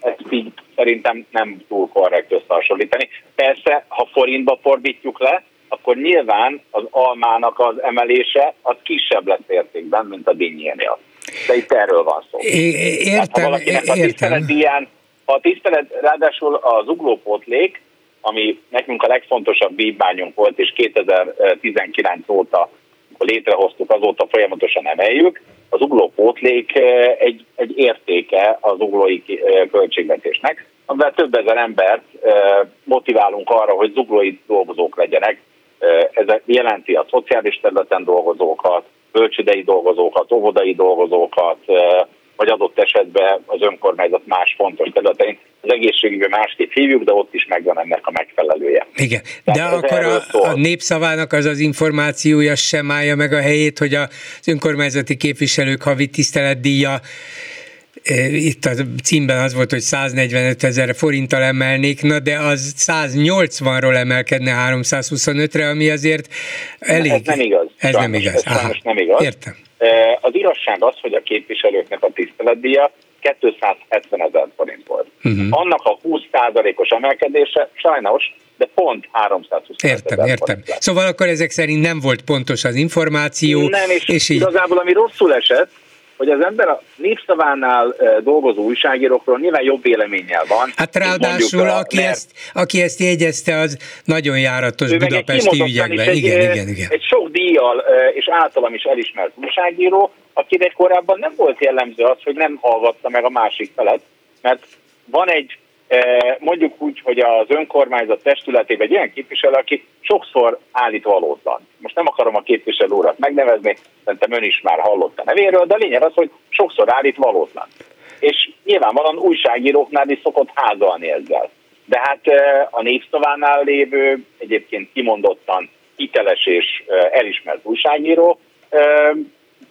ezt így szerintem nem túl korrekt összehasonlítani. Persze, ha forintba fordítjuk le, akkor nyilván az almának az emelése az kisebb lesz értékben, mint a dinnyénél. De itt erről van szó. É, értem, hát, ha valakinek a tisztelet díján, ha a tisztelet, ráadásul az uglópótlék, ami nekünk a legfontosabb vívmányunk volt, és 2019 óta létrehoztuk, azóta folyamatosan emeljük, az uglópótlék eh, egy, egy értéke az uglói eh, költségvetésnek, amivel több ezer embert eh, motiválunk arra, hogy zuglói dolgozók legyenek. Ez jelenti a szociális területen dolgozókat, bölcsödei dolgozókat, óvodai dolgozókat, vagy adott esetben az önkormányzat más fontos területein. Az egészségügyben másképp hívjuk, de ott is megvan ennek a megfelelője. Igen, Tehát de akkor a, a népszavának az az információja sem állja meg a helyét, hogy az önkormányzati képviselők havi tiszteletdíja itt a címben az volt, hogy 145 ezer forinttal emelnék, na de az 180-ról emelkedne 325-re, ami azért elég. Ez nem igaz. Ez Sajnos, nem igaz. Ez nem igaz. Értem. Az igazság az, hogy a képviselőknek a tiszteletdíja 270 ezer forint volt. Uh-huh. Annak a 20%-os emelkedése sajnos, de pont 320 Értem, ezer értem. Forint Szóval akkor ezek szerint nem volt pontos az információ. Nem, és, és így... igazából ami rosszul esett, hogy az ember a népszavánál dolgozó újságírókról nyilván jobb véleménnyel van. Hát ráadásul, a, aki, mert... ezt, aki ezt jegyezte, az nagyon járatos budapesti ügyekben. Egy, igen, igen, igen. Egy sok díjjal és általam is elismert újságíró, akinek korábban nem volt jellemző az, hogy nem hallgatta meg a másik felet, mert van egy mondjuk úgy, hogy az önkormányzat testületében egy ilyen képviselő, aki sokszor állít valótlan. Most nem akarom a képviselő urat megnevezni, szerintem ön is már hallott a nevéről, de a lényeg az, hogy sokszor állít valótlan. És nyilvánvalóan újságíróknál is szokott házalni ezzel. De hát a népszavánál lévő, egyébként kimondottan hiteles és elismert újságíró,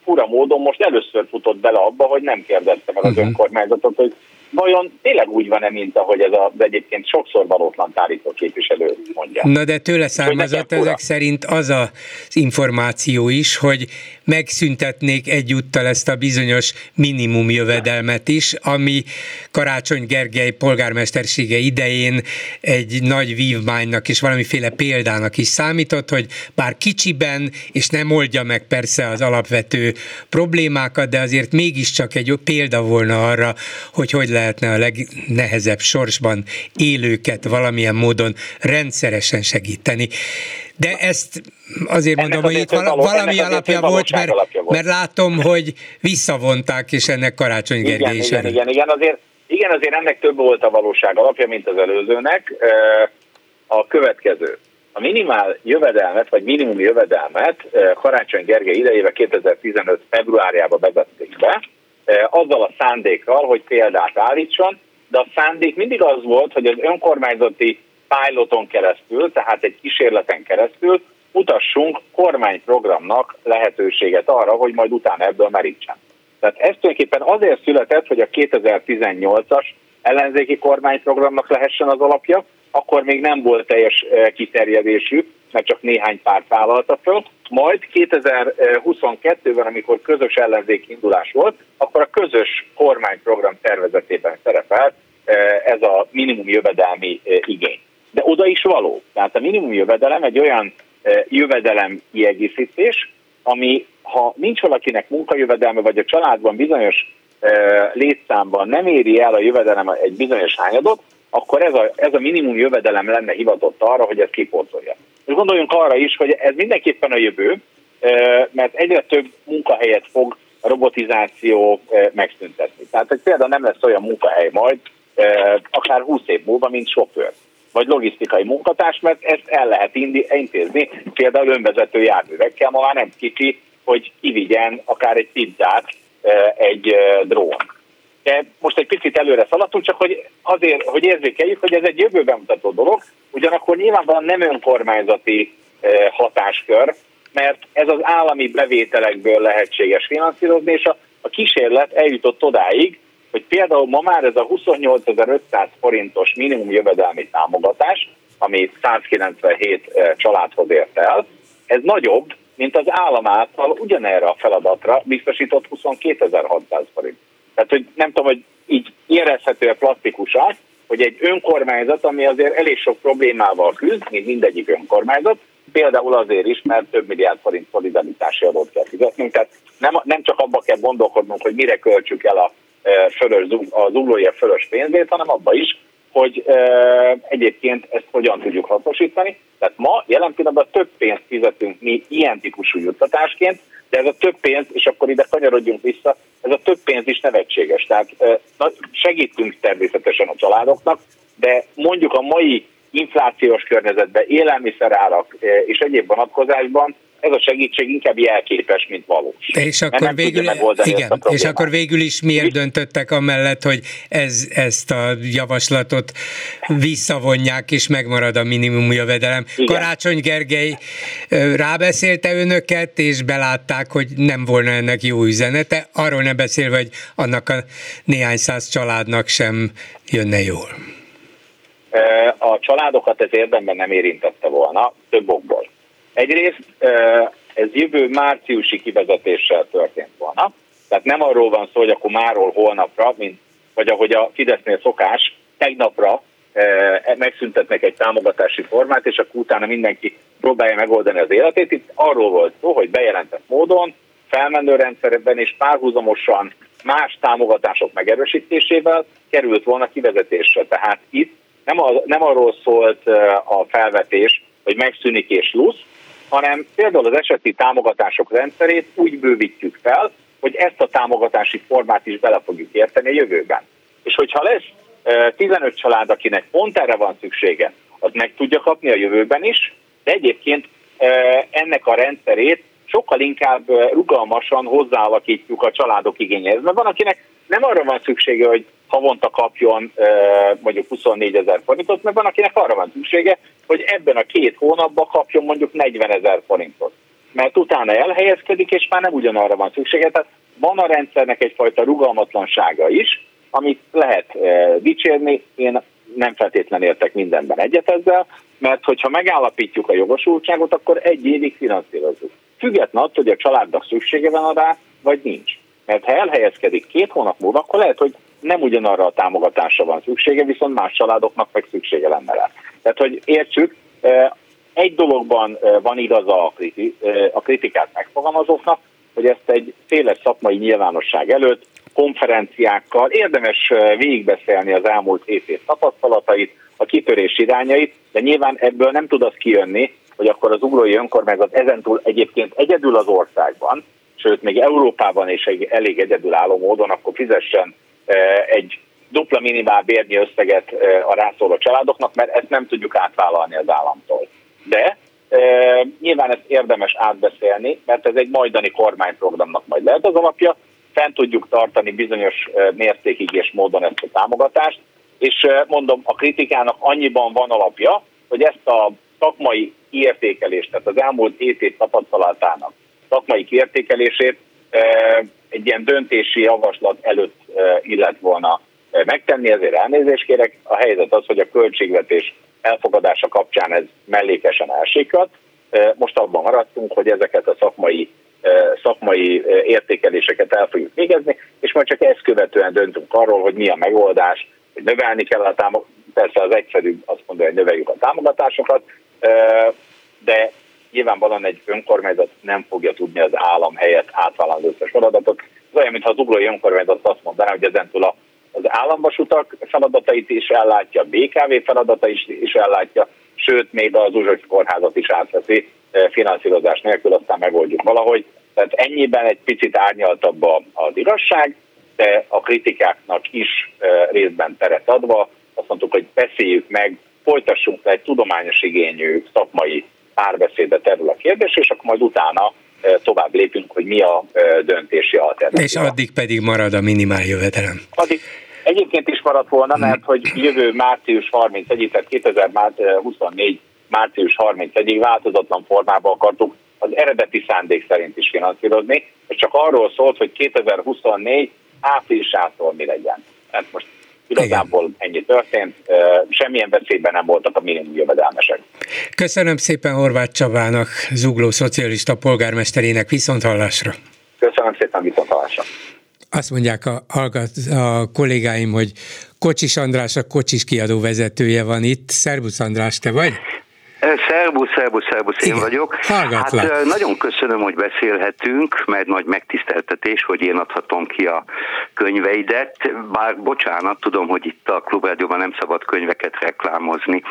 fura módon most először futott bele abba, hogy nem kérdezte meg az uh-huh. önkormányzatot, hogy vajon tényleg úgy van-e, mint ahogy ez az egyébként sokszor valótlan állító képviselő mondja. Na de tőle származott ezek szerint az az információ is, hogy megszüntetnék egyúttal ezt a bizonyos minimum jövedelmet is, ami Karácsony Gergely polgármestersége idején egy nagy vívmánynak és valamiféle példának is számított, hogy bár kicsiben, és nem oldja meg persze az alapvető problémákat, de azért mégiscsak egy példa volna arra, hogy hogy lehetne a legnehezebb sorsban élőket valamilyen módon rendszeresen segíteni. De ezt azért ennek mondom, hogy itt valami alapja volt, mert, alapja volt, mert látom, hogy visszavonták, és ennek Karácsony Gergely is. Igen, igen, igen, azért, igen, azért ennek több volt a valóság alapja, mint az előzőnek. A következő. A minimál jövedelmet, vagy minimum jövedelmet Karácsony Gergely idejében 2015. februárjában vezették be, azzal a szándékkal, hogy példát állítson, de a szándék mindig az volt, hogy az önkormányzati piloton keresztül, tehát egy kísérleten keresztül mutassunk kormányprogramnak lehetőséget arra, hogy majd utána ebből merítsen. Tehát ez tulajdonképpen azért született, hogy a 2018-as ellenzéki kormányprogramnak lehessen az alapja, akkor még nem volt teljes kiterjedésű, mert csak néhány párt vállalta föl. Majd 2022-ben, amikor közös ellenzék indulás volt, akkor a közös kormányprogram tervezetében szerepelt ez a minimum jövedelmi igény. De oda is való. Tehát a minimum jövedelem egy olyan jövedelem kiegészítés, ami ha nincs valakinek munkajövedelme, vagy a családban bizonyos létszámban nem éri el a jövedelem egy bizonyos hányadot, akkor ez a, ez a minimum jövedelem lenne hivatott arra, hogy ezt kipótolja. És gondoljunk arra is, hogy ez mindenképpen a jövő, mert egyre több munkahelyet fog a robotizáció megszüntetni. Tehát, hogy például nem lesz olyan munkahely majd, akár 20 év múlva, mint sofőr vagy logisztikai munkatárs, mert ezt el lehet intézni, például önvezető járművekkel, ma már nem kicsi, hogy kivigyen akár egy pizzát egy drón. Most egy picit előre szaladtunk, csak hogy azért, hogy érzékeljük, hogy ez egy jövőben mutató dolog, ugyanakkor nyilvánvalóan nem önkormányzati hatáskör, mert ez az állami bevételekből lehetséges finanszírozni, és a, a kísérlet eljutott odáig, hogy például ma már ez a 28.500 forintos minimum jövedelmi támogatás, ami 197 családhoz ért el, ez nagyobb, mint az állam által ugyanerre a feladatra biztosított 22.600 forint. Tehát, hogy nem tudom, hogy így érezhető-e plastikusan, hogy egy önkormányzat, ami azért elég sok problémával küzd, mint mindegyik önkormányzat, például azért is, mert több milliárd forint szolidaritási adót kell fizetnünk, tehát nem, nem csak abba kell gondolkodnunk, hogy mire költsük el a e, fölös, az uglója fölös pénzét, hanem abba is, hogy e, egyébként ezt hogyan tudjuk hasznosítani. Tehát ma jelen pillanatban több pénzt fizetünk mi ilyen típusú juttatásként, de ez a több pénz, és akkor ide kanyarodjunk vissza, ez a több pénz is nevetséges. Tehát na, segítünk természetesen a családoknak, de mondjuk a mai inflációs környezetben, élelmiszerárak és egyéb vonatkozásban ez a segítség inkább jelképes, mint valós. És akkor, végül, igen, és akkor végül is miért döntöttek amellett, hogy ez, ezt a javaslatot visszavonják, és megmarad a minimum jövedelem. Igen. Karácsony Gergely rábeszélte önöket, és belátták, hogy nem volna ennek jó üzenete, arról ne beszélve, hogy annak a néhány száz családnak sem jönne jól. A családokat ez érdemben nem érintette volna, több okból. Egyrészt ez jövő márciusi kivezetéssel történt volna, tehát nem arról van szó, hogy akkor máról holnapra, mint, vagy ahogy a Fidesznél szokás, tegnapra megszüntetnek egy támogatási formát, és akkor utána mindenki próbálja megoldani az életét. Itt arról volt szó, hogy bejelentett módon, felmenő rendszerben és párhuzamosan más támogatások megerősítésével került volna kivezetésre. Tehát itt nem, a, nem arról szólt a felvetés, hogy megszűnik és lusz, hanem például az eseti támogatások rendszerét úgy bővítjük fel, hogy ezt a támogatási formát is bele fogjuk érteni a jövőben. És hogyha lesz 15 család, akinek pont erre van szüksége, az meg tudja kapni a jövőben is, de egyébként ennek a rendszerét sokkal inkább rugalmasan hozzáalakítjuk a családok igényeihez. Mert van, akinek nem arra van szüksége, hogy havonta kapjon mondjuk 24 ezer forintot, mert van, akinek arra van szüksége, hogy ebben a két hónapban kapjon mondjuk 40 ezer forintot. Mert utána elhelyezkedik, és már nem ugyanarra van szüksége. Tehát van a rendszernek egyfajta rugalmatlansága is, amit lehet dicsérni. Én nem feltétlenül értek mindenben egyet ezzel, mert hogyha megállapítjuk a jogosultságot, akkor egy évig finanszírozunk. Független attól, hogy a családnak szüksége van rá, vagy nincs. Mert ha elhelyezkedik két hónap múlva, akkor lehet, hogy nem ugyanarra a támogatásra van szüksége, viszont más családoknak meg szüksége lenne rá. Tehát, hogy értsük, egy dologban van igaza a, kriti, a kritikát megfogalmazóknak, hogy ezt egy széles szakmai nyilvánosság előtt konferenciákkal érdemes végigbeszélni az elmúlt hét tapasztalatait, a kitörés irányait, de nyilván ebből nem tud az kijönni, hogy akkor az ugrói önkormányzat ezentúl egyébként egyedül az országban, sőt még Európában is egy elég egyedülálló módon, akkor fizessen egy dupla minimál bérnyi összeget a rászóló családoknak, mert ezt nem tudjuk átvállalni az államtól. De e, nyilván ezt érdemes átbeszélni, mert ez egy majdani kormányprogramnak majd lehet az alapja, fent tudjuk tartani bizonyos mértékig és módon ezt a támogatást, és mondom, a kritikának annyiban van alapja, hogy ezt a szakmai értékelést, tehát az elmúlt 7 év tapasztalatának szakmai kiértékelését egy ilyen döntési javaslat előtt illet volna megtenni, ezért elnézést kérek. A helyzet az, hogy a költségvetés elfogadása kapcsán ez mellékesen elsikat. Most abban maradtunk, hogy ezeket a szakmai, szakmai értékeléseket el fogjuk végezni, és majd csak ezt követően döntünk arról, hogy mi a megoldás, hogy növelni kell a támogatást. Persze az egyszerűbb azt mondja, hogy növeljük a támogatásokat, de nyilvánvalóan egy önkormányzat nem fogja tudni az állam helyett átvállalni az összes feladatot. Ez olyan, mintha az uglói önkormányzat azt mondaná, hogy ezentúl a az államvasutak feladatait is ellátja, a BKV feladatait is, is ellátja, sőt, még az Uzsony kórházat is átveszi eh, finanszírozás nélkül, aztán megoldjuk valahogy. Tehát ennyiben egy picit árnyaltabb az igazság, de a kritikáknak is eh, részben teret adva, azt mondtuk, hogy beszéljük meg, folytassunk le egy tudományos igényű szakmai párbeszédet erről a kérdés, és akkor majd utána tovább lépünk, hogy mi a döntési alternatíva. És addig pedig marad a minimál jövedelem. Addig egyébként is maradt volna, mert hogy jövő március 31 tehát 2024 március 31-ig változatlan formában akartuk az eredeti szándék szerint is finanszírozni, és csak arról szólt, hogy 2024 áprilisától mi legyen. Hát most igazából Igen. ennyi történt, semmilyen veszélyben nem voltak a minimum jövedelmesek. Köszönöm szépen Horváth Csabának, Zugló szocialista polgármesterének viszont hallásra. Köszönöm szépen viszont hallásra. Azt mondják a, a kollégáim, hogy Kocsis András a Kocsis kiadó vezetője van itt. Szerbusz András, te vagy? Szerbusz, szerbusz, szerbusz, én vagyok. Hallgatlak. Hát nagyon köszönöm, hogy beszélhetünk, mert nagy megtiszteltetés, hogy én adhatom ki a könyveidet, bár bocsánat, tudom, hogy itt a Klubrádióban nem szabad könyveket reklámozni.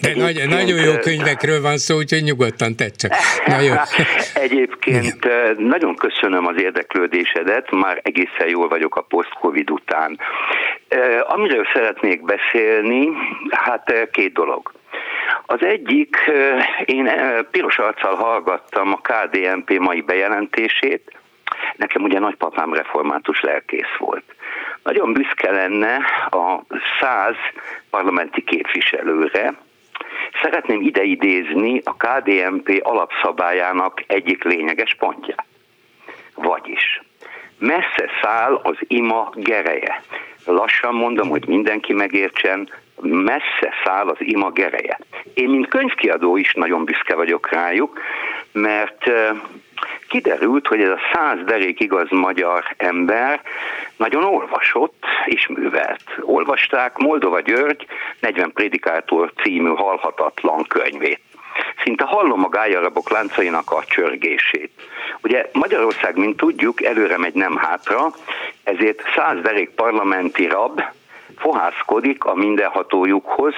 De nagy, nagyon jó könyvekről van szó, úgyhogy nyugodtan tedd csak. Na jó. Egyébként Igen. nagyon köszönöm az érdeklődésedet, már egészen jól vagyok a post-covid után. Amiről szeretnék beszélni, hát két dolog. Az egyik, én piros arccal hallgattam a KDNP mai bejelentését, nekem ugye nagypapám református lelkész volt. Nagyon büszke lenne a száz parlamenti képviselőre, Szeretném ideidézni a KDNP alapszabályának egyik lényeges pontját. Vagyis, messze száll az ima gereje. Lassan mondom, hogy mindenki megértsen, messze száll az ima gereje. Én, mint könyvkiadó is nagyon büszke vagyok rájuk, mert kiderült, hogy ez a száz derék igaz magyar ember nagyon olvasott és művelt. Olvasták Moldova György 40 Prédikátor című halhatatlan könyvét. Szinte hallom a gályarabok láncainak a csörgését. Ugye Magyarország, mint tudjuk, előre megy nem hátra, ezért száz derék parlamenti rab fohászkodik a mindenhatójukhoz,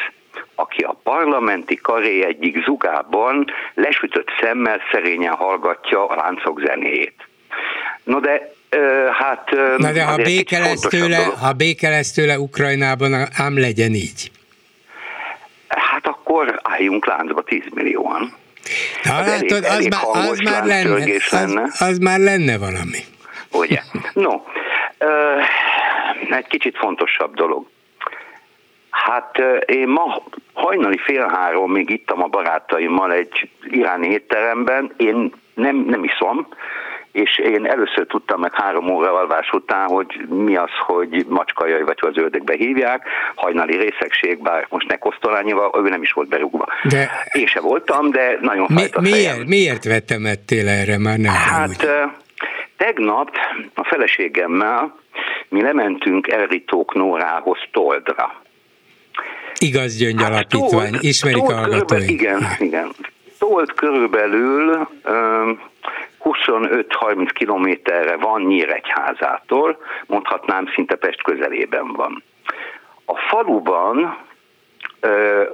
aki a parlamenti karé egyik zugában lesütött szemmel szerényen hallgatja a láncok zenéjét. No de hát... Na de ha béke, lesz tőle, ha béke lesz tőle Ukrajnában, ám legyen így. Hát akkor álljunk láncba 10 millióan. Ha az, elég, az, elég már, az, már lenne, lenne. Az, az már lenne valami. Ugye? No, egy kicsit fontosabb dolog. Hát én ma hajnali fél három még ittam a barátaimmal egy iráni étteremben, én nem, nem iszom, és én először tudtam meg három óra alvás után, hogy mi az, hogy macskajaj, vagy az ördögbe hívják, hajnali részegség, bár most ne kosztolányival, ő nem is volt berúgva. De... Én se voltam, de nagyon mi, fájt a miért, miért vetemettél erre már nem? Hát uh, tegnap a feleségemmel mi lementünk Elritók Nórához Toldra. Igaz Gyöngy hát, told, ismerik told a hallgatói. Igen, igen. Tolt körülbelül 25-30 kilométerre van Nyíregyházától, mondhatnám szinte Pest közelében van. A faluban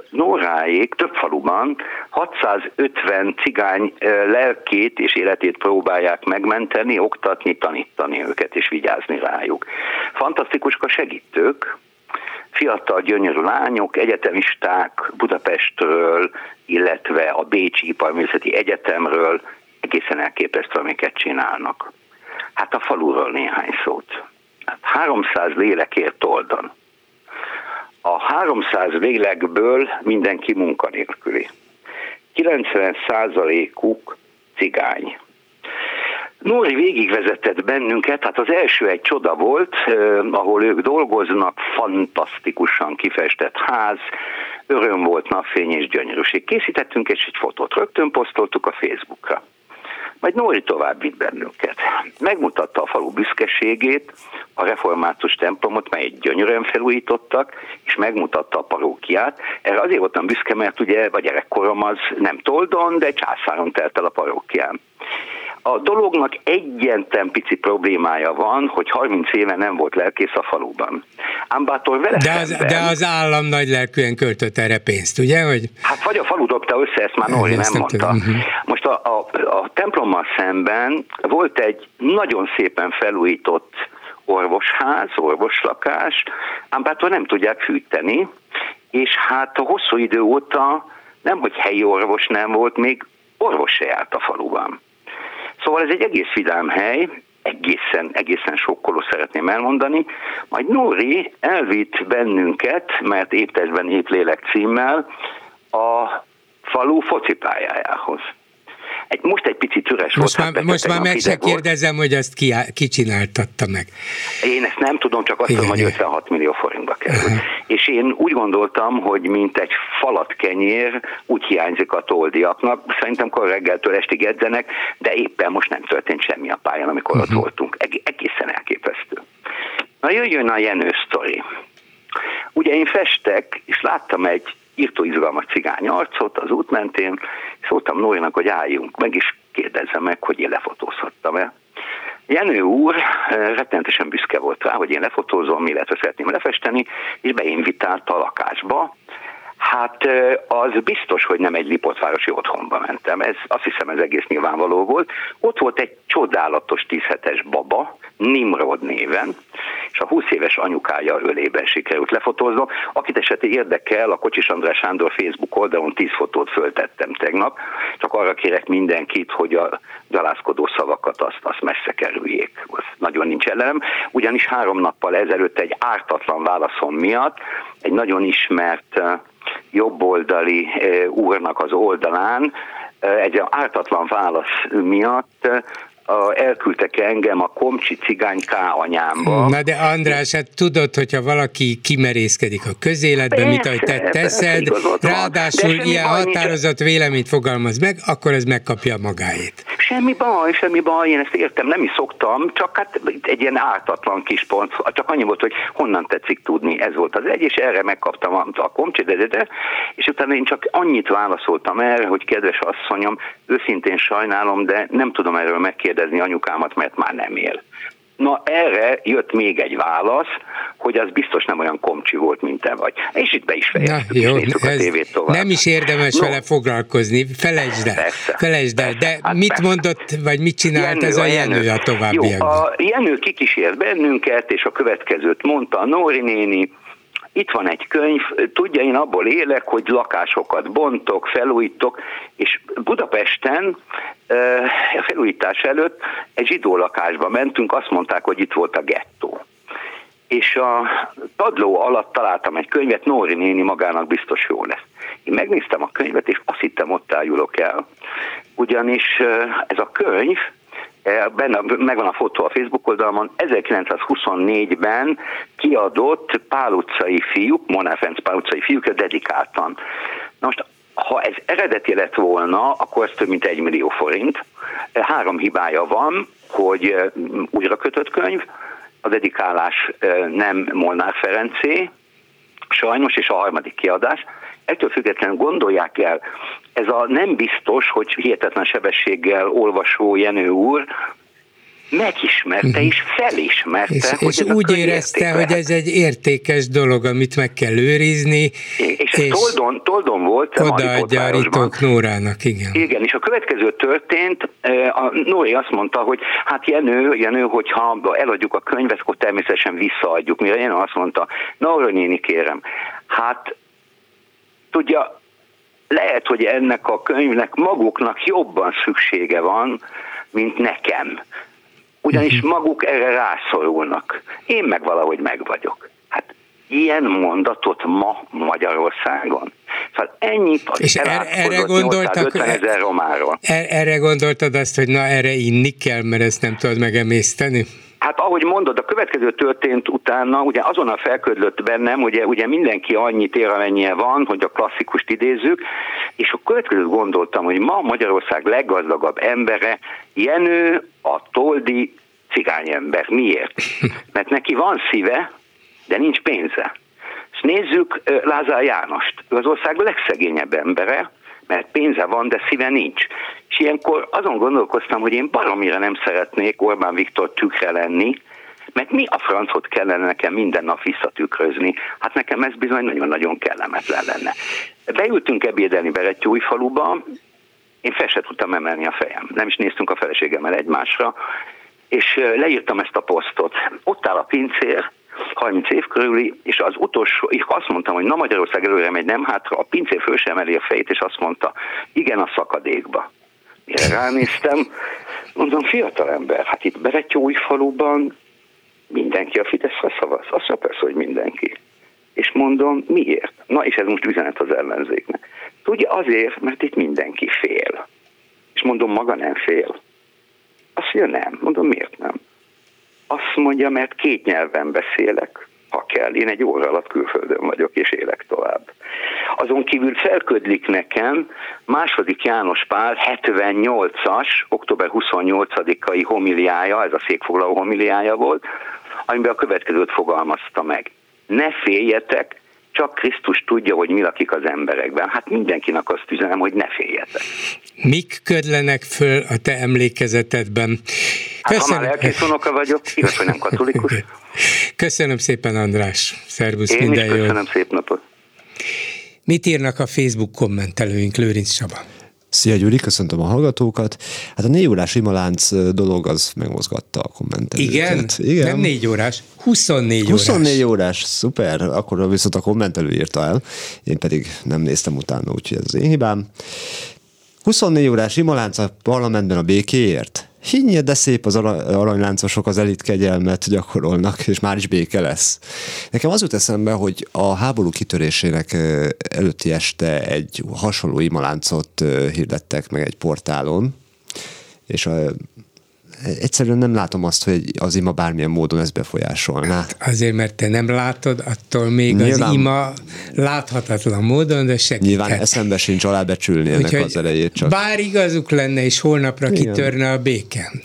Nóráék több faluban 650 cigány lelkét és életét próbálják megmenteni, oktatni, tanítani őket és vigyázni rájuk. Fantasztikusak a segítők, fiatal gyönyörű lányok, egyetemisták Budapestről, illetve a Bécsi Iparművészeti Egyetemről egészen elképesztő, amiket csinálnak. Hát a faluról néhány szót. Hát 300 lélekért oldan. A 300 lélekből mindenki munkanélküli. 90 százalékuk cigány. Nóri végigvezetett bennünket, hát az első egy csoda volt, eh, ahol ők dolgoznak, fantasztikusan kifestett ház, öröm volt, napfény és gyönyörűség. Készítettünk és egy fotót, rögtön posztoltuk a Facebookra. Majd Nóri tovább vitt bennünket. Megmutatta a falu büszkeségét, a református templomot, melyet gyönyörűen felújítottak, és megmutatta a parókiát. Erre azért voltam büszke, mert ugye a gyerekkorom az nem Toldon, de császáron telt el a parókián. A dolognak egyetlen pici problémája van, hogy 30 éve nem volt lelkész a faluban. Ám bátor vele de az, szemben, de az állam nagy lelkűen költött erre pénzt, ugye? Hogy... Hát vagy a falu dobta össze, ezt már Nóri nem mondta. Uh-huh. Most a, a, a templommal szemben volt egy nagyon szépen felújított orvosház, orvoslakás, ám bátor nem tudják fűteni, és hát a hosszú idő óta nem, hogy helyi orvos nem volt, még orvos se járt a faluban. Szóval ez egy egész vidám hely, egészen, egészen sokkoló szeretném elmondani. Majd Nóri elvitt bennünket, mert épp testben épp lélek címmel, a falu focipályájához. Egy, most egy picit üres most volt. Már, hát most már meg se kérdezem, hogy azt ki, ki csináltatta meg. Én ezt nem tudom, csak azt tudom, hogy 56 millió forintba kerül. Uh-huh. És én úgy gondoltam, hogy mint egy falat kenyér, úgy hiányzik a toldiaknak. Szerintem kor reggeltől estig edzenek, de éppen most nem történt semmi a pályán, amikor uh-huh. ott voltunk. Eg- egészen elképesztő. Na jöjjön a Jenő sztori. Ugye én festek, és láttam egy írtó izgalmas cigány arcot az út mentén, szóltam Nórinak, hogy álljunk meg, és kérdezze meg, hogy én lefotózhattam-e. Jenő úr eh, rettenetesen büszke volt rá, hogy én lefotózom, illetve szeretném lefesteni, és beinvitált a lakásba, Hát az biztos, hogy nem egy Lipotvárosi otthonba mentem. Ez, azt hiszem, ez egész nyilvánvaló volt. Ott volt egy csodálatos 10 baba, Nimrod néven, és a 20 éves anyukája ölében sikerült lefotóznom. Akit esetleg érdekel, a Kocsis András Sándor Facebook oldalon 10 fotót föltettem tegnap, csak arra kérek mindenkit, hogy a gyalázkodó szavakat azt, azt messze kerüljék. Az nagyon nincs ellenem, ugyanis három nappal ezelőtt egy ártatlan válaszom miatt egy nagyon ismert jobboldali úrnak az oldalán egy ártatlan válasz miatt elküldtek engem a Komcsi cigány K anyámba. Na de András, hát tudod, hogyha valaki kimerészkedik a közéletbe, persze, mit ahogy te teszed, ráadásul ilyen határozott véleményt fogalmaz meg, akkor ez megkapja magáét. Semmi baj, semmi baj, én ezt értem, nem is szoktam, csak hát egy ilyen ártatlan kis pont, csak annyi volt, hogy honnan tetszik tudni, ez volt az egy, és erre megkaptam a, a komcsidedet, és utána én csak annyit válaszoltam erre, hogy kedves asszonyom, őszintén sajnálom, de nem tudom erről megkérdezni anyukámat, mert már nem él. Na erre jött még egy válasz, hogy az biztos nem olyan komcsi volt, mint te vagy. És itt be is fejeztük, Na, jó, és a Nem is érdemes no. vele foglalkozni, felejtsd el, persze, felejtsd el. De hát mit persze. mondott, vagy mit csinált Jenő, ez a Jenő, Jenő a továbbiakban? Jó, a Jenő kikísért bennünket, és a következőt mondta a Nóri néni, itt van egy könyv, tudja, én abból élek, hogy lakásokat bontok, felújítok, és Budapesten a felújítás előtt egy zsidó lakásba mentünk, azt mondták, hogy itt volt a gettó. És a padló alatt találtam egy könyvet, Nóri néni magának biztos jó lesz. Én megnéztem a könyvet, és azt hittem, ott ájulok el. Ugyanis ez a könyv benne megvan a fotó a Facebook oldalon, 1924-ben kiadott Pál utcai fiúk, Monár Ferenc Pál utcai fiúkra dedikáltan. Na most ha ez eredeti lett volna, akkor ez több mint egy millió forint. Három hibája van, hogy újra kötött könyv, a dedikálás nem Molnár Ferencé, sajnos, és a harmadik kiadás. Ettől függetlenül gondolják el, ez a nem biztos, hogy hihetetlen sebességgel olvasó Jenő úr megismerte uh-huh. és felismerte, és, hogy és ez úgy érezte, hogy ez egy értékes dolog, amit meg kell őrizni. És, és toldon, toldon volt. Odaadja a Ritok Nórának, igen. Igen, és a következő történt, a Nóri azt mondta, hogy hát Jenő, Jenő, hogyha eladjuk a könyvet, akkor természetesen visszaadjuk. Mire Jenő azt mondta, Nóri néni kérem, hát tudja, lehet, hogy ennek a könyvnek maguknak jobban szüksége van, mint nekem. Ugyanis mhm. maguk erre rászorulnak. Én meg valahogy meg vagyok. Hát ilyen mondatot ma Magyarországon. Szóval ennyit És erre, erre gondoltak, ezer romáról. Er, erre gondoltad azt, hogy na erre inni kell, mert ezt nem tudod megemészteni? Hát ahogy mondod, a következő történt utána, ugye azonnal felködlött bennem, ugye, ugye mindenki annyit ér, amennyie van, hogy a klasszikust idézzük, és a következőt gondoltam, hogy ma Magyarország leggazdagabb embere Jenő a toldi cigányember. Miért? Mert neki van szíve, de nincs pénze. És nézzük Lázár Jánost, ő az ország legszegényebb embere, mert pénze van, de szíve nincs. És ilyenkor azon gondolkoztam, hogy én baromira nem szeretnék Orbán Viktor tükre lenni, mert mi a francot kellene nekem minden nap visszatükrözni? Hát nekem ez bizony nagyon-nagyon kellemetlen lenne. Beültünk ebédelni Berettyújfaluba, én fel se tudtam emelni a fejem. Nem is néztünk a feleségemmel egymásra, és leírtam ezt a posztot. Ott áll a pincér, 30 év körüli, és az utolsó, azt mondtam, hogy na Magyarország előre megy, nem hátra, a pincér föl sem emeli a fejét, és azt mondta, igen a szakadékba. Mire ránéztem, mondom, fiatal ember, hát itt faluban mindenki a Fideszre szavaz. Azt persze, hogy mindenki. És mondom, miért? Na, és ez most üzenet az ellenzéknek. Tudja, azért, mert itt mindenki fél. És mondom, maga nem fél. Azt mondja, nem. Mondom, miért nem? Azt mondja, mert két nyelven beszélek, ha kell. Én egy óra alatt külföldön vagyok, és élek tovább. Azon kívül felködlik nekem második János Pál 78-as, október 28-ai homiliája, ez a székfoglaló homiliája volt, amiben a következőt fogalmazta meg. Ne féljetek, csak Krisztus tudja, hogy mi lakik az emberekben. Hát mindenkinek azt üzenem, hogy ne féljetek. Mik ködlenek föl a te emlékezetedben? Hát, ha már lelkész unoka vagyok, igaz, hogy nem katolikus. Köszönöm szépen, András. Szervusz, Én minden is köszönöm, szép napot. Mit írnak a Facebook kommentelőink, Lőrinc Csaba? Szia Gyuri, köszöntöm a hallgatókat. Hát a négy órás imalánc dolog az megmozgatta a kommentelőket. Igen? Igen? Nem négy órás, 24 órás. 24 órás, szuper. Akkor viszont a kommentelő írta el, én pedig nem néztem utána, úgyhogy ez az én hibám. 24 órás imalánc a parlamentben a békéért? Hinnye, de szép az aranyláncosok az elit kegyelmet gyakorolnak, és már is béke lesz. Nekem az jut eszembe, hogy a háború kitörésének előtti este egy hasonló imaláncot hirdettek meg egy portálon, és a egyszerűen nem látom azt, hogy az ima bármilyen módon ezt befolyásolná. Hát azért, mert te nem látod, attól még Nyilván, az ima láthatatlan módon, de segíthet. Nyilván eszembe sincs alábecsülni ennek Úgyhogy az erejét. Csak. Bár igazuk lenne, és holnapra Igen. kitörne a béken.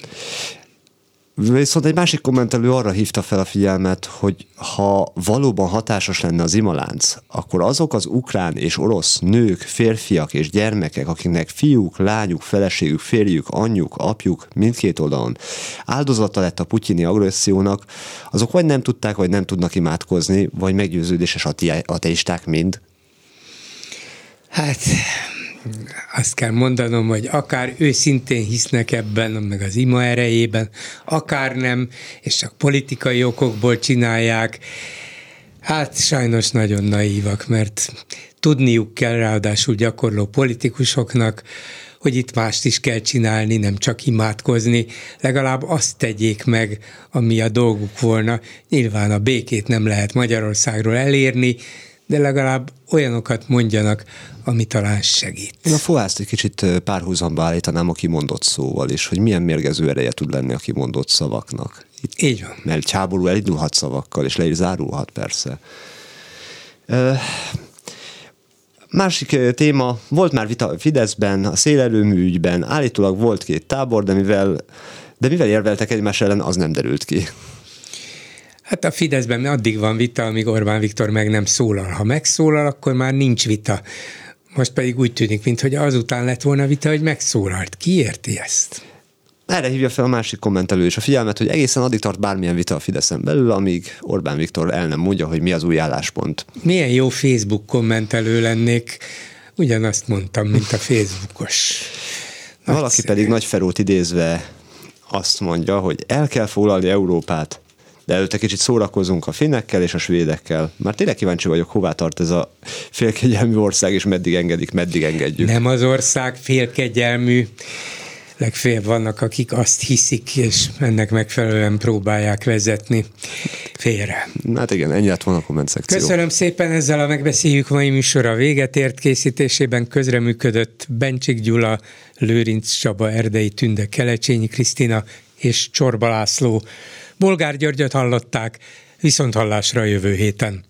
Viszont egy másik kommentelő arra hívta fel a figyelmet, hogy ha valóban hatásos lenne az imalánc, akkor azok az ukrán és orosz nők, férfiak és gyermekek, akiknek fiúk, lányuk, feleségük, férjük, anyjuk, apjuk mindkét oldalon áldozata lett a putyini agressziónak, azok vagy nem tudták, vagy nem tudnak imádkozni, vagy meggyőződéses ateisták mind. Hát azt kell mondanom, hogy akár őszintén hisznek ebben, meg az ima erejében, akár nem, és csak politikai okokból csinálják, hát sajnos nagyon naívak, mert tudniuk kell ráadásul gyakorló politikusoknak, hogy itt mást is kell csinálni, nem csak imádkozni, legalább azt tegyék meg, ami a dolguk volna. Nyilván a békét nem lehet Magyarországról elérni, de legalább olyanokat mondjanak, ami talán segít. Én a fohászt egy kicsit párhuzamba állítanám a kimondott szóval is, hogy milyen mérgező ereje tud lenni a kimondott szavaknak. Itt, Így van. Mert egy háború elindulhat szavakkal, és le is zárulhat persze. Másik téma, volt már vita Fideszben, a szélerőmű ügyben, állítólag volt két tábor, de mivel, de mivel érveltek egymás ellen, az nem derült ki. Hát a Fideszben addig van vita, amíg Orbán Viktor meg nem szólal. Ha megszólal, akkor már nincs vita. Most pedig úgy tűnik, mintha azután lett volna vita, hogy megszólalt. Ki érti ezt? Erre hívja fel a másik kommentelő is a figyelmet, hogy egészen addig tart bármilyen vita a Fideszen belül, amíg Orbán Viktor el nem mondja, hogy mi az új álláspont. Milyen jó Facebook kommentelő lennék, ugyanazt mondtam, mint a Facebookos. Nagyszerű. Valaki pedig Nagy Ferót idézve azt mondja, hogy el kell foglalni Európát, de előtte kicsit szórakozunk a finnekkel és a svédekkel. Már tényleg kíváncsi vagyok, hová tart ez a félkegyelmű ország, és meddig engedik, meddig engedjük. Nem az ország félkegyelmű, legfeljebb vannak, akik azt hiszik, és ennek megfelelően próbálják vezetni félre. Hát igen, ennyi lett volna a komment szekció. Köszönöm szépen, ezzel a megbeszéljük mai műsora véget ért készítésében közreműködött Bencsik Gyula, Lőrinc Csaba, Erdei Tünde, Kelecsényi Krisztina és Csorba László. Bolgár Györgyöt hallották, viszont hallásra jövő héten.